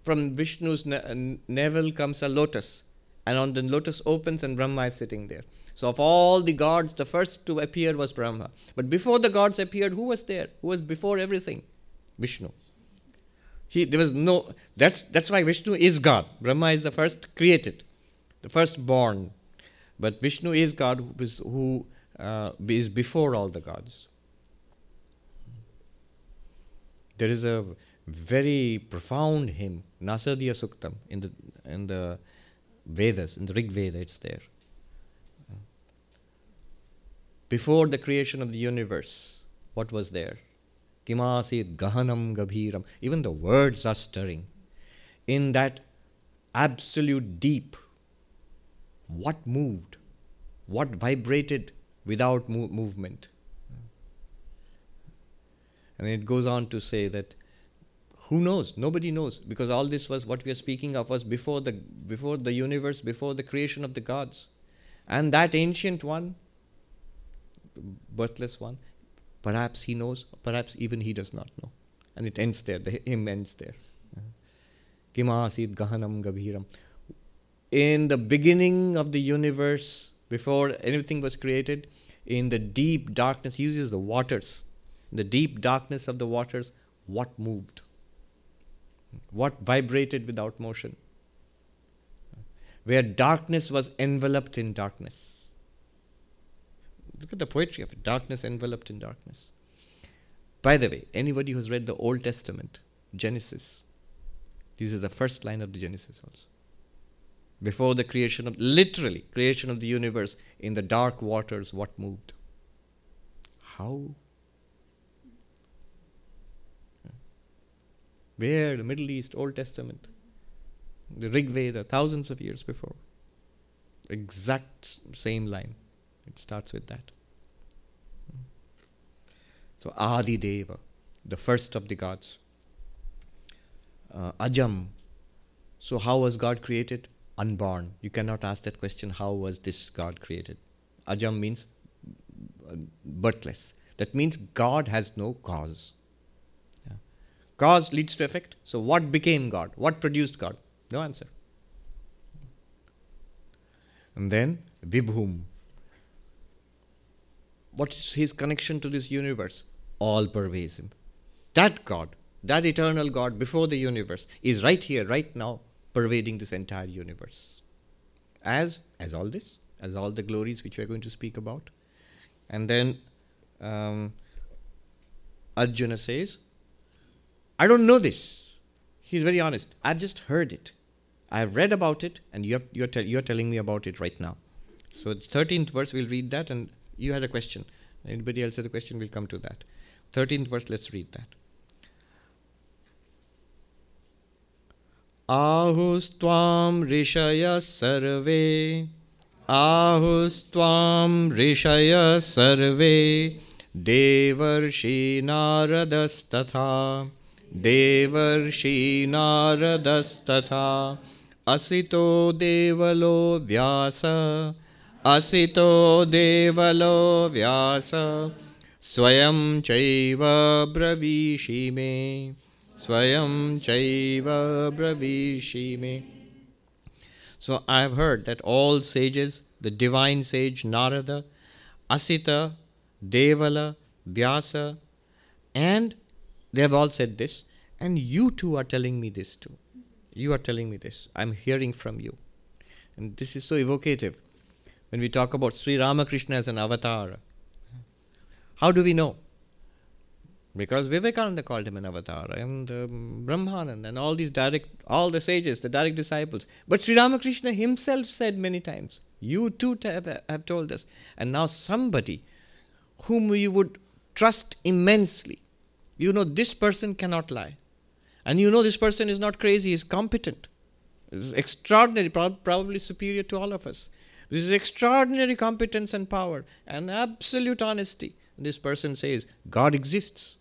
Speaker 1: from Vishnu's ne- navel comes a lotus. And on the lotus opens, and Brahma is sitting there. So, of all the gods, the first to appear was Brahma. But before the gods appeared, who was there? Who was before everything? Vishnu. He, there was no, that's, that's why Vishnu is God. Brahma is the first created, the first born. But Vishnu is God who is, who, uh, is before all the gods. There is a very profound hymn, Nasadiya Suktam, in the, in the Vedas, in the Rig Veda, it's there before the creation of the universe, what was there? Kimasit gahanam gabhiram. Even the words are stirring. In that absolute deep, what moved? What vibrated without mo- movement? And it goes on to say that Who knows? Nobody knows because all this was what we are speaking of was before the before the universe, before the creation of the gods. And that ancient one, birthless one, perhaps he knows, perhaps even he does not know. And it ends there, the hymn ends there. Kimasid Gahanam Gabhiram. In the beginning of the universe, before anything was created, in the deep darkness, he uses the waters. The deep darkness of the waters, what moved? What vibrated without motion? Where darkness was enveloped in darkness. Look at the poetry of it darkness enveloped in darkness. By the way, anybody who's read the Old Testament, Genesis, this is the first line of the Genesis also. Before the creation of, literally, creation of the universe, in the dark waters, what moved? How? Where? The Middle East, Old Testament, the Rig Veda, thousands of years before. Exact same line. It starts with that. So Adi Deva, the first of the gods. Uh, Ajam. So how was God created? Unborn. You cannot ask that question. How was this God created? Ajam means uh, birthless. That means God has no cause. Cause leads to effect. So what became God? What produced God? No answer. And then Vibhum. What is his connection to this universe? All pervasive. That God, that eternal God before the universe, is right here, right now, pervading this entire universe. As as all this, as all the glories which we are going to speak about. And then um, Arjuna says, I don't know this. He's very honest. I've just heard it. I've read about it, and you're, you're, te- you're telling me about it right now. So, the 13th verse, we'll read that, and you had a question. Anybody else has a question? We'll come to that. 13th verse, let's read that. आहुस्त्वां ऋषयः सर्वे आहुस्त्वां ऋषयः सर्वे देवर्षि नारदस्तथा। असितो देवलो व्यास। असितो देवलो व्यास। स्वयं चैव ब्रवीषि मे। स्वयं चैव ब्रवीषि मे। So I have heard that all sages the divine sage Narada Asita Devala Vyasa and they have all said this, and you too are telling me this too. You are telling me this. I'm hearing from you. And this is so evocative when we talk about Sri Ramakrishna as an avatar. How do we know? Because Vivekananda called him an avatar, and um, Brahmanand, and all these direct, all the sages, the direct disciples. But Sri Ramakrishna himself said many times, You too have told us. And now somebody whom you would trust immensely, you know this person cannot lie. And you know this person is not crazy, he's competent. Extraordinary, probably superior to all of us. This is extraordinary competence and power and absolute honesty. This person says, God exists.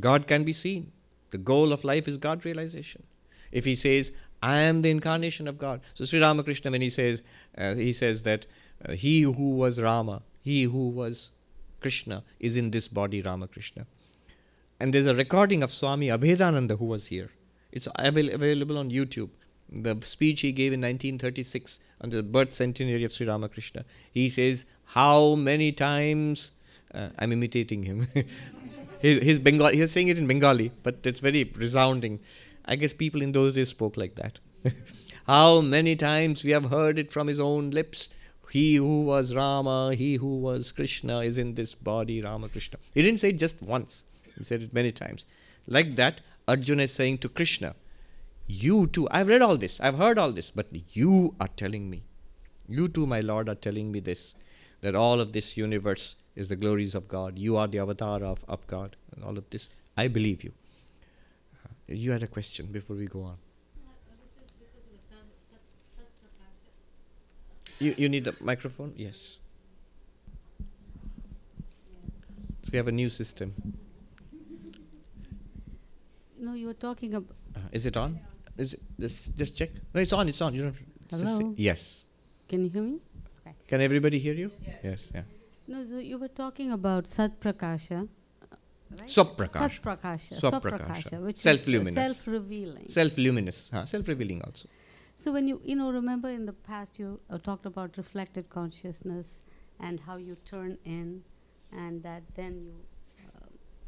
Speaker 1: God can be seen. The goal of life is God realization. If he says, I am the incarnation of God. So Sri Ramakrishna, when he says, uh, he says that uh, he who was Rama, he who was Krishna, is in this body Ramakrishna. And there's a recording of Swami Abhedananda who was here. It's avail- available on YouTube. The speech he gave in 1936 on the birth centenary of Sri Ramakrishna. He says, How many times, uh, I'm imitating him. his, his Bengali, he's saying it in Bengali, but it's very resounding. I guess people in those days spoke like that. How many times we have heard it from his own lips. He who was Rama, he who was Krishna is in this body, Ramakrishna. He didn't say it just once, he said it many times. Like that, Arjuna is saying to Krishna, You too, I've read all this, I've heard all this, but you are telling me, you too, my Lord, are telling me this, that all of this universe is the glories of God. You are the avatar of, of God, and all of this. I believe you. Uh, you had a question before we go on. You, you need a microphone? Yes. So we have a new system.
Speaker 2: No, you were talking about.
Speaker 1: Uh, is it on? Is it, just, just check. No, it's on. It's on. You don't. just say-
Speaker 2: Hello?
Speaker 1: yes.
Speaker 2: Can you hear me? Okay.
Speaker 1: Can everybody hear you? Yes. Yeah.
Speaker 2: No, so you were talking about Sat Prakasha. uh, Right?
Speaker 1: Swaprakasha.
Speaker 2: Sat Prakasha.
Speaker 1: Swaprakasha.
Speaker 2: which
Speaker 1: Self-luminous.
Speaker 2: self-revealing.
Speaker 1: Self-luminous. Huh? Self-revealing also.
Speaker 2: So when you you know remember in the past you uh, talked about reflected consciousness and how you turn in, and that then you uh,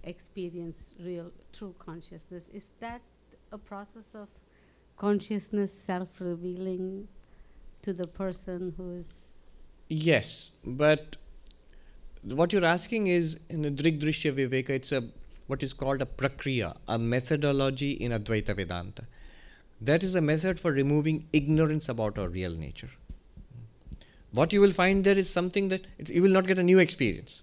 Speaker 2: experience real true consciousness. Is that a process of consciousness self-revealing to the person who is
Speaker 1: Yes, but what you're asking is in the Drigdrishya Viveka, it's a what is called a prakriya, a methodology in Advaita Vedanta. That is a method for removing ignorance about our real nature. What you will find there is something that it, you will not get a new experience.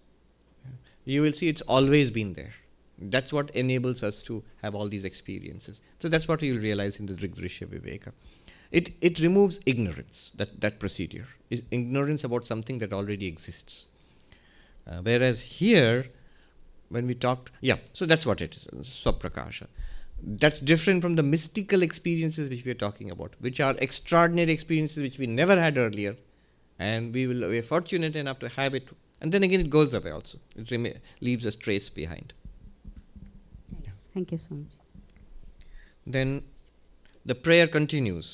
Speaker 1: You will see it's always been there. That's what enables us to have all these experiences. So that's what you'll realize in the Drigdrishya Viveka. It, it removes ignorance, that, that procedure, is ignorance about something that already exists. Uh, whereas here, when we talked, yeah, so that's what it is, Swaprakasha. That's different from the mystical experiences which we are talking about, which are extraordinary experiences which we never had earlier, and we will we are fortunate enough to have it, and then again it goes away also. It rema- leaves a trace behind.
Speaker 2: thank you so much
Speaker 1: Then the prayer continues.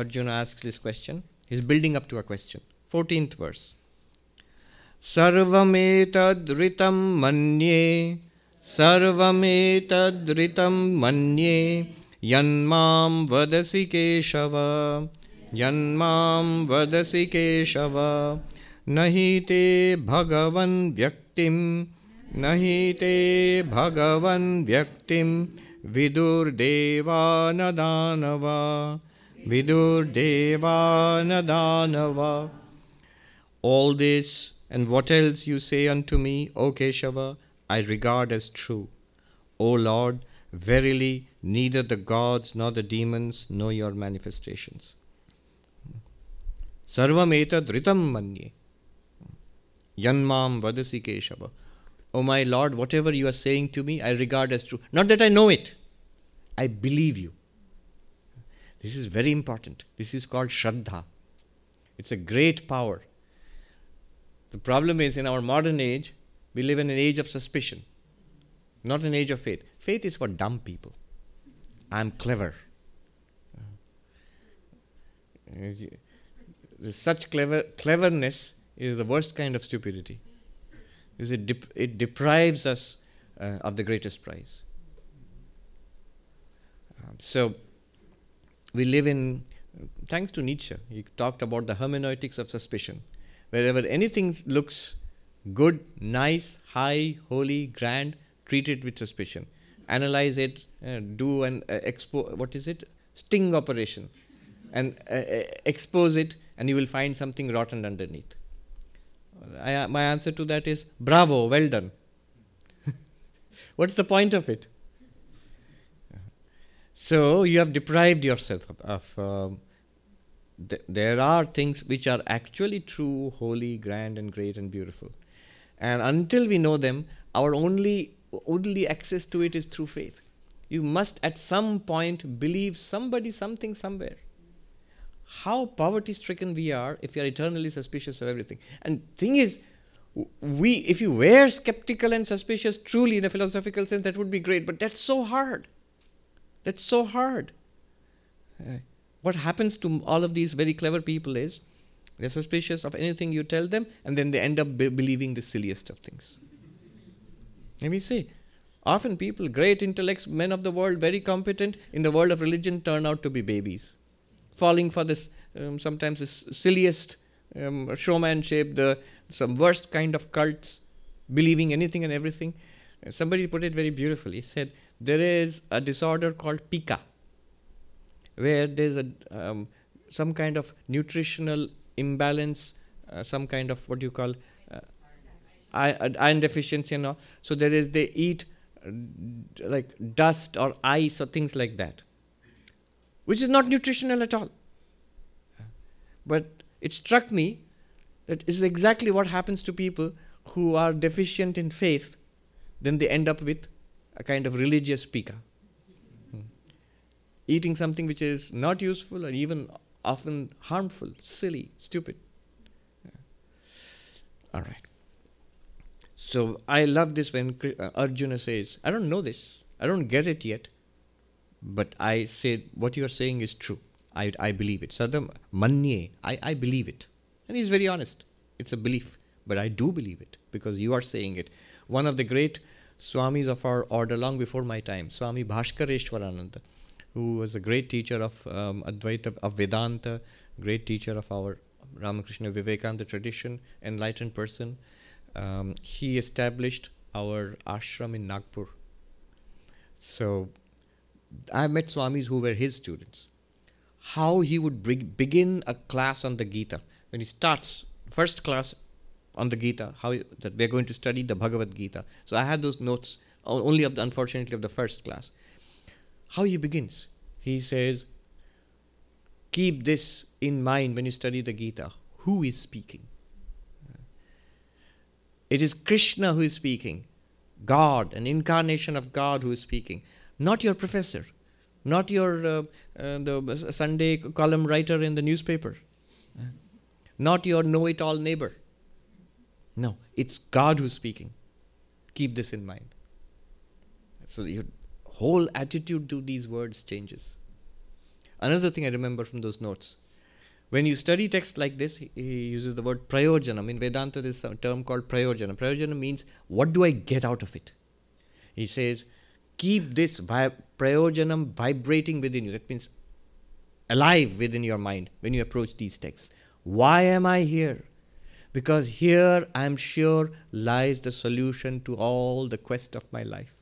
Speaker 1: Arjuna asks this question. He's building up to a question. 14th verse. सर्वमेतद्रितं मन्ये सर्वमेतद्रितं मन्ये यन्मां वदसि केशव यन्मां वदसि केशव न हि ते भगवन् व्यक्तिं न हि ते भगवन् व्यक्तिं विदुर्देवा न दानवा विदुर्देवा न दानवा All this and what else you say unto me, O Keshava, I regard as true. O Lord, verily neither the gods nor the demons know your manifestations. Sarvam etad ritam manye. Yanmam vadasi Keshava. O my Lord, whatever you are saying to me, I regard as true. Not that I know it, I believe you. This is very important. This is called Shraddha. It's a great power. The problem is in our modern age, we live in an age of suspicion, not an age of faith. Faith is for dumb people. I'm clever. Uh, such clever cleverness is the worst kind of stupidity. Because it, dep- it deprives us uh, of the greatest prize. Um, so, we live in, thanks to Nietzsche, he talked about the hermeneutics of suspicion. Wherever anything looks good, nice, high, holy, grand, treat it with suspicion. Analyze it, uh, do an uh, expo, what is it? Sting operation. And uh, uh, expose it, and you will find something rotten underneath. I, my answer to that is bravo, well done. What's the point of it? So you have deprived yourself of. of um, th- there are things which are actually true, holy, grand, and great and beautiful, and until we know them, our only only access to it is through faith. You must at some point believe somebody, something, somewhere. How poverty-stricken we are if we are eternally suspicious of everything. And thing is, we if you were skeptical and suspicious truly in a philosophical sense, that would be great. But that's so hard. That's so hard. Uh, what happens to all of these very clever people is they're suspicious of anything you tell them, and then they end up be- believing the silliest of things. Let me see. Often people, great intellects, men of the world, very competent, in the world of religion turn out to be babies, falling for this um, sometimes the silliest um, showmanship, the some worst kind of cults, believing anything and everything. Uh, somebody put it very beautifully. He said there is a disorder called pica, where there's a um, some kind of nutritional imbalance, uh, some kind of what you call uh, iron deficiency and all. So there is they eat uh, like dust or ice or things like that, which is not nutritional at all. But it struck me that is exactly what happens to people who are deficient in faith. Then they end up with a kind of religious pica. eating something which is not useful or even often harmful, silly, stupid. Yeah. All right. So I love this when uh, Arjuna says, I don't know this, I don't get it yet, but I say what you are saying is true. I, I believe it. Sadam manye, I, I believe it. And he's very honest. It's a belief, but I do believe it because you are saying it. One of the great Swamis of our order long before my time, Swami Bhaskareshwarananda, who was a great teacher of um, Advaita, of Vedanta, great teacher of our Ramakrishna Vivekananda tradition, enlightened person. Um, he established our ashram in Nagpur. So I met Swamis who were his students. How he would bring, begin a class on the Gita. When he starts first class on the Gita, how that we're going to study the Bhagavad Gita. So I had those notes only of the unfortunately of the first class. How he begins, he says, keep this in mind when you study the Gita. Who is speaking? It is Krishna who is speaking, God, an incarnation of God who is speaking, not your professor, not your uh, uh, the Sunday column writer in the newspaper, not your know-it-all neighbor. No, it's God who's speaking. Keep this in mind. So your whole attitude to these words changes. Another thing I remember from those notes when you study text like this, he, uses the word prayojanam. In Vedanta, there's a term called prayojanam. Prayojanam means, what do I get out of it? He says, keep this vi- prayojanam vibrating within you. That means alive within your mind when you approach these texts. Why am I here? Because here I am sure lies the solution to all the quest of my life.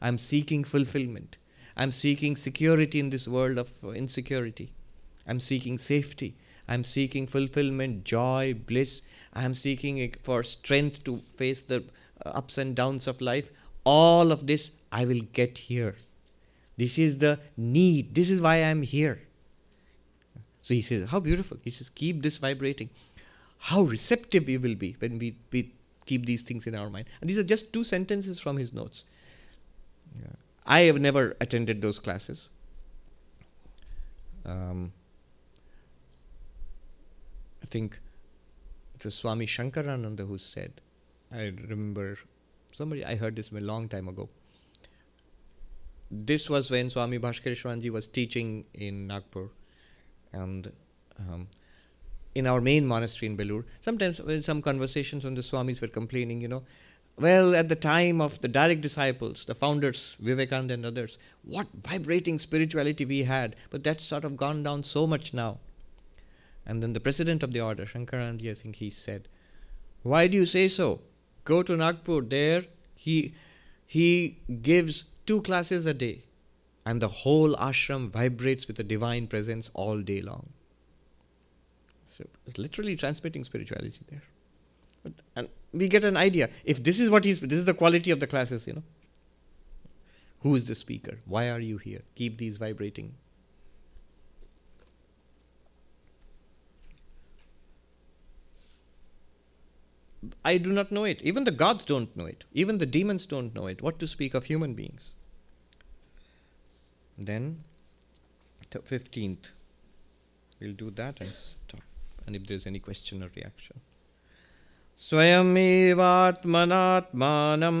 Speaker 1: I'm seeking fulfillment. I'm seeking security in this world of insecurity. I'm seeking safety. I'm seeking fulfillment, joy, bliss. I'm seeking for strength to face the uh, ups and downs of life. All of this I will get here. This is the need. This is why I'm here. So he says, How beautiful. He says, Keep this vibrating. How receptive we will be when we, we keep these things in our mind. And these are just two sentences from his notes. Yeah. I have never attended those classes. Um, I think it was Swami Shankarananda who said, I remember somebody, I heard this a long time ago. This was when Swami Bhaskareswaranji was teaching in Nagpur and um, in our main monastery in Belur. Sometimes, when some conversations when the Swamis were complaining, you know, well, at the time of the direct disciples, the founders, Vivekananda and others, what vibrating spirituality we had, but that's sort of gone down so much now. And then the president of the order, Shankarananda, I think he said, Why do you say so? Go to Nagpur. There he he gives two classes a day. And the whole ashram vibrates with the divine presence all day long. So it's literally transmitting spirituality there. But, and we get an idea. If this is what he's this is the quality of the classes, you know. Who is the speaker? Why are you here? Keep these vibrating I do not know it. Even the gods don't know it. Even the demons don't know it. What to speak of human beings? Then, 15th. We'll do that and stop. And if there's any question or reaction. स्वयमेवात्मनात्मानं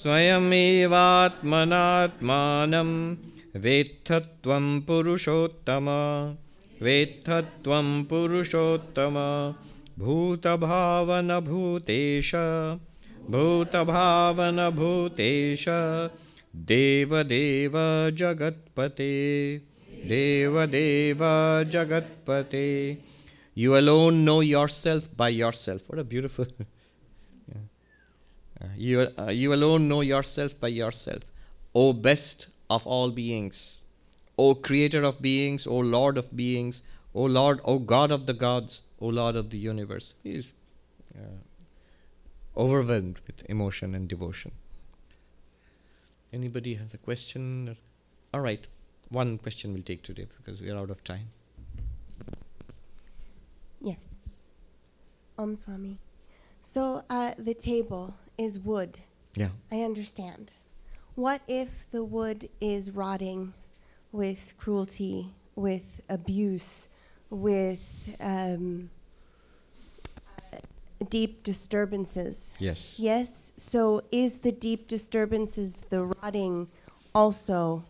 Speaker 1: स्वयमेवात्मनात्मानं वेत्थत्वं पुरुषोत्तम वेत्थत्वं पुरुषोत्तम भूतभावनभूतेश भूतभावनभूतेश देवदेव जगत्पते देवदेव जगत्पते You alone know yourself by yourself. What a beautiful. yeah. uh, you, uh, you alone know yourself by yourself. O best of all beings, O creator of beings, O Lord of beings, O Lord, O God of the gods, O Lord of the universe. He is uh, overwhelmed with emotion and devotion. Anybody has a question? All right, one question we'll take today because we are out of time.
Speaker 3: Yes. Om Swami. So uh, the table is wood.
Speaker 1: Yeah.
Speaker 3: I understand. What if the wood is rotting with cruelty, with abuse, with um, uh, deep disturbances.
Speaker 1: Yes.
Speaker 3: Yes. So is the deep disturbances the rotting also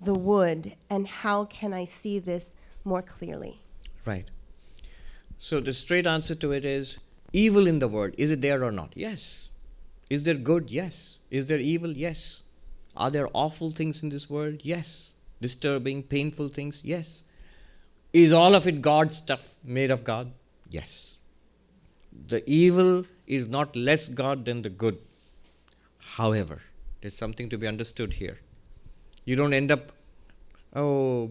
Speaker 3: the wood? And how can I see this more clearly?
Speaker 1: Right. So the straight answer to it is evil in the world. Is it there or not? Yes. Is there good? Yes. Is there evil? Yes. Are there awful things in this world? Yes. Disturbing, painful things? Yes. Is all of it God stuff made of God? Yes. The evil is not less God than the good. However, there's something to be understood here. You don't end up, oh,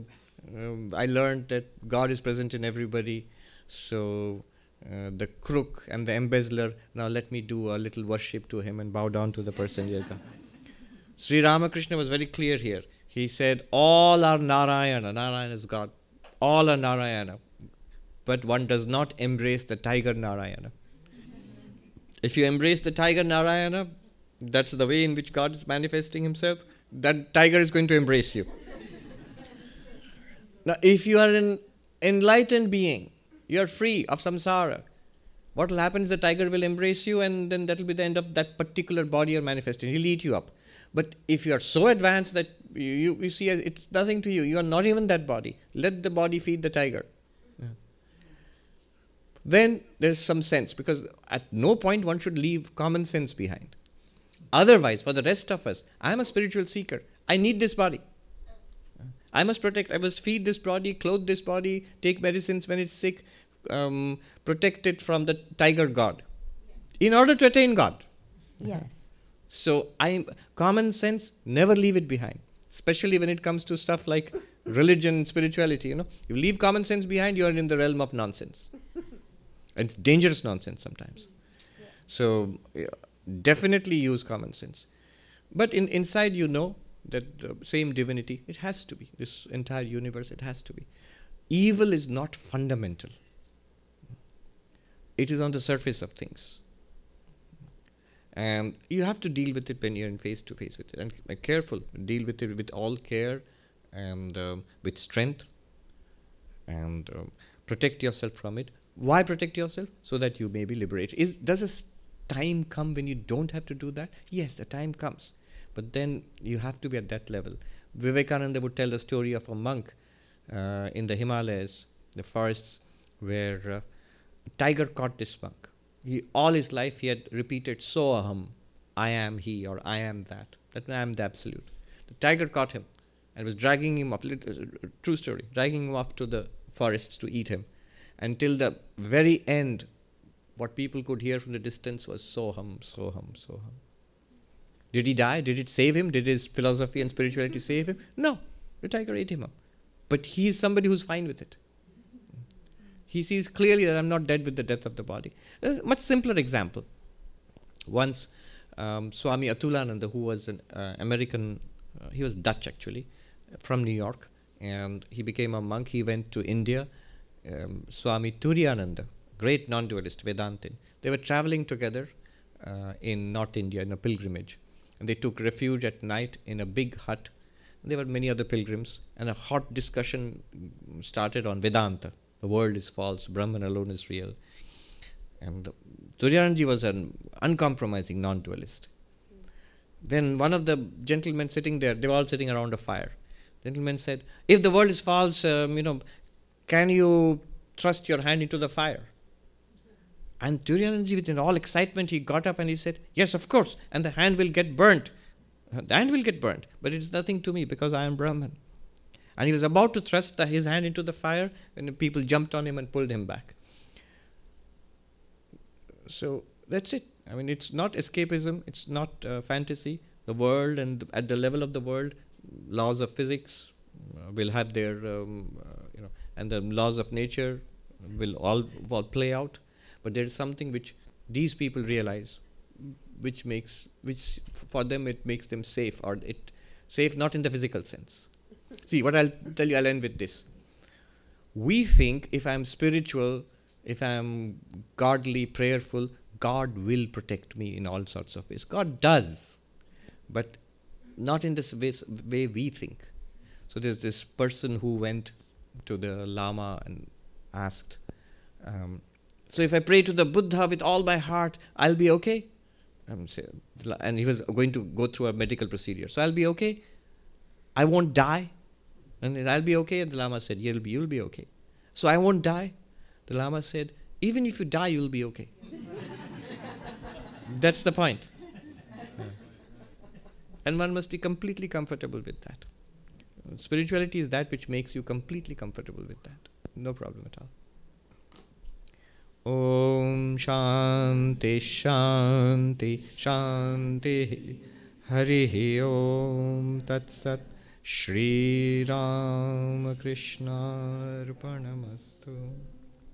Speaker 1: um, I learned that God is present in everybody, so uh, the crook and the embezzler, now let me do a little worship to him and bow down to the person. Sri Ramakrishna was very clear here. He said, All are Narayana, Narayana is God. All are Narayana. But one does not embrace the tiger Narayana. If you embrace the tiger Narayana, that's the way in which God is manifesting himself, that tiger is going to embrace you. now, if you are an enlightened being, you are free of samsara. What will happen is the tiger will embrace you, and then that will be the end of that particular body you're manifesting. He'll eat you up. But if you are so advanced that you, you, you see it's nothing to you, you are not even that body. Let the body feed the tiger. Yeah. Then there's some sense because at no point one should leave common sense behind. Otherwise, for the rest of us, I am a spiritual seeker. I need this body. I must protect, I must feed this body, clothe this body, take medicines when it's sick, um, protect it from the tiger god in order to attain God.
Speaker 3: Yes.
Speaker 1: So I common sense, never leave it behind. Especially when it comes to stuff like religion, spirituality, you know. You leave common sense behind, you are in the realm of nonsense. and dangerous nonsense sometimes. So yeah, definitely use common sense. But in, inside you know that the same divinity, it has to be. This entire universe, it has to be. Evil is not fundamental. It is on the surface of things and you have to deal with it when you're in face to face with it. And be careful. Deal with it with all care and um, with strength. And um, protect yourself from it. Why protect yourself? So that you may be liberated. Is does a time come when you don't have to do that? Yes a time comes. But then you have to be at that level. Vivekananda would tell the story of a monk uh, in the himalayas the forests where uh, a tiger caught this monk he, all his life he had repeated so Soham, I am he or I am that. That I am the absolute. The tiger caught him and was dragging him up, uh, true story, dragging him up to the forests to eat him. Until the very end, what people could hear from the distance was Soham, Soham, Soham. Did he die? Did it save him? Did his philosophy and spirituality save him? No. The tiger ate him up. But he is somebody who's fine with it. He sees clearly that I'm not dead with the death of the body. A much simpler example. Once, um, Swami Atulananda, who was an uh, American, uh, he was Dutch actually, from New York, and he became a monk. He went to India. Um, Swami Turiyananda, great non dualist Vedantin, they were traveling together uh, in North India in a pilgrimage. And they took refuge at night in a big hut. There were many other pilgrims, and a hot discussion started on Vedanta the world is false, Brahman alone is real. And Turiyananji was an uncompromising non dualist. Then one of the gentlemen sitting there, they were all sitting around a fire. Gentleman said, If the world is false, um, you know, can you thrust your hand into the fire? And Turiyananji, with all excitement, he got up and he said, Yes, of course, and the hand will get burnt. The hand will get burnt, but it is nothing to me because I am Brahman. And he was about to thrust his hand into the fire when people jumped on him and pulled him back. So that's it. I mean, it's not escapism, it's not uh, fantasy. The world and at the level of the world, laws of physics uh, will have their, um, uh, you know, and the laws of nature will all, all play out. But there is something which these people realize, which makes, which for them it makes them safe, or it safe not in the physical sense See, what I'll tell you, I'll end with this. We think if I'm spiritual, if I'm godly, prayerful, God will protect me in all sorts of ways. God does, but not in this way, way we think. So there's this person who went to the Lama and asked, um, So if I pray to the Buddha with all my heart, I'll be okay? Um, and he was going to go through a medical procedure. So I'll be okay? I won't die? And I'll be okay? And the Lama said, You'll be, you'll be okay. So I won't die? The Lama said, Even if you die, you'll be okay. That's the point. And one must be completely comfortable with that. Spirituality is that which makes you completely comfortable with that. No problem at all. Om Shanti Shanti Shanti Hari Om Tat Sat श्रीरामकृष्णार्पणमस्तु।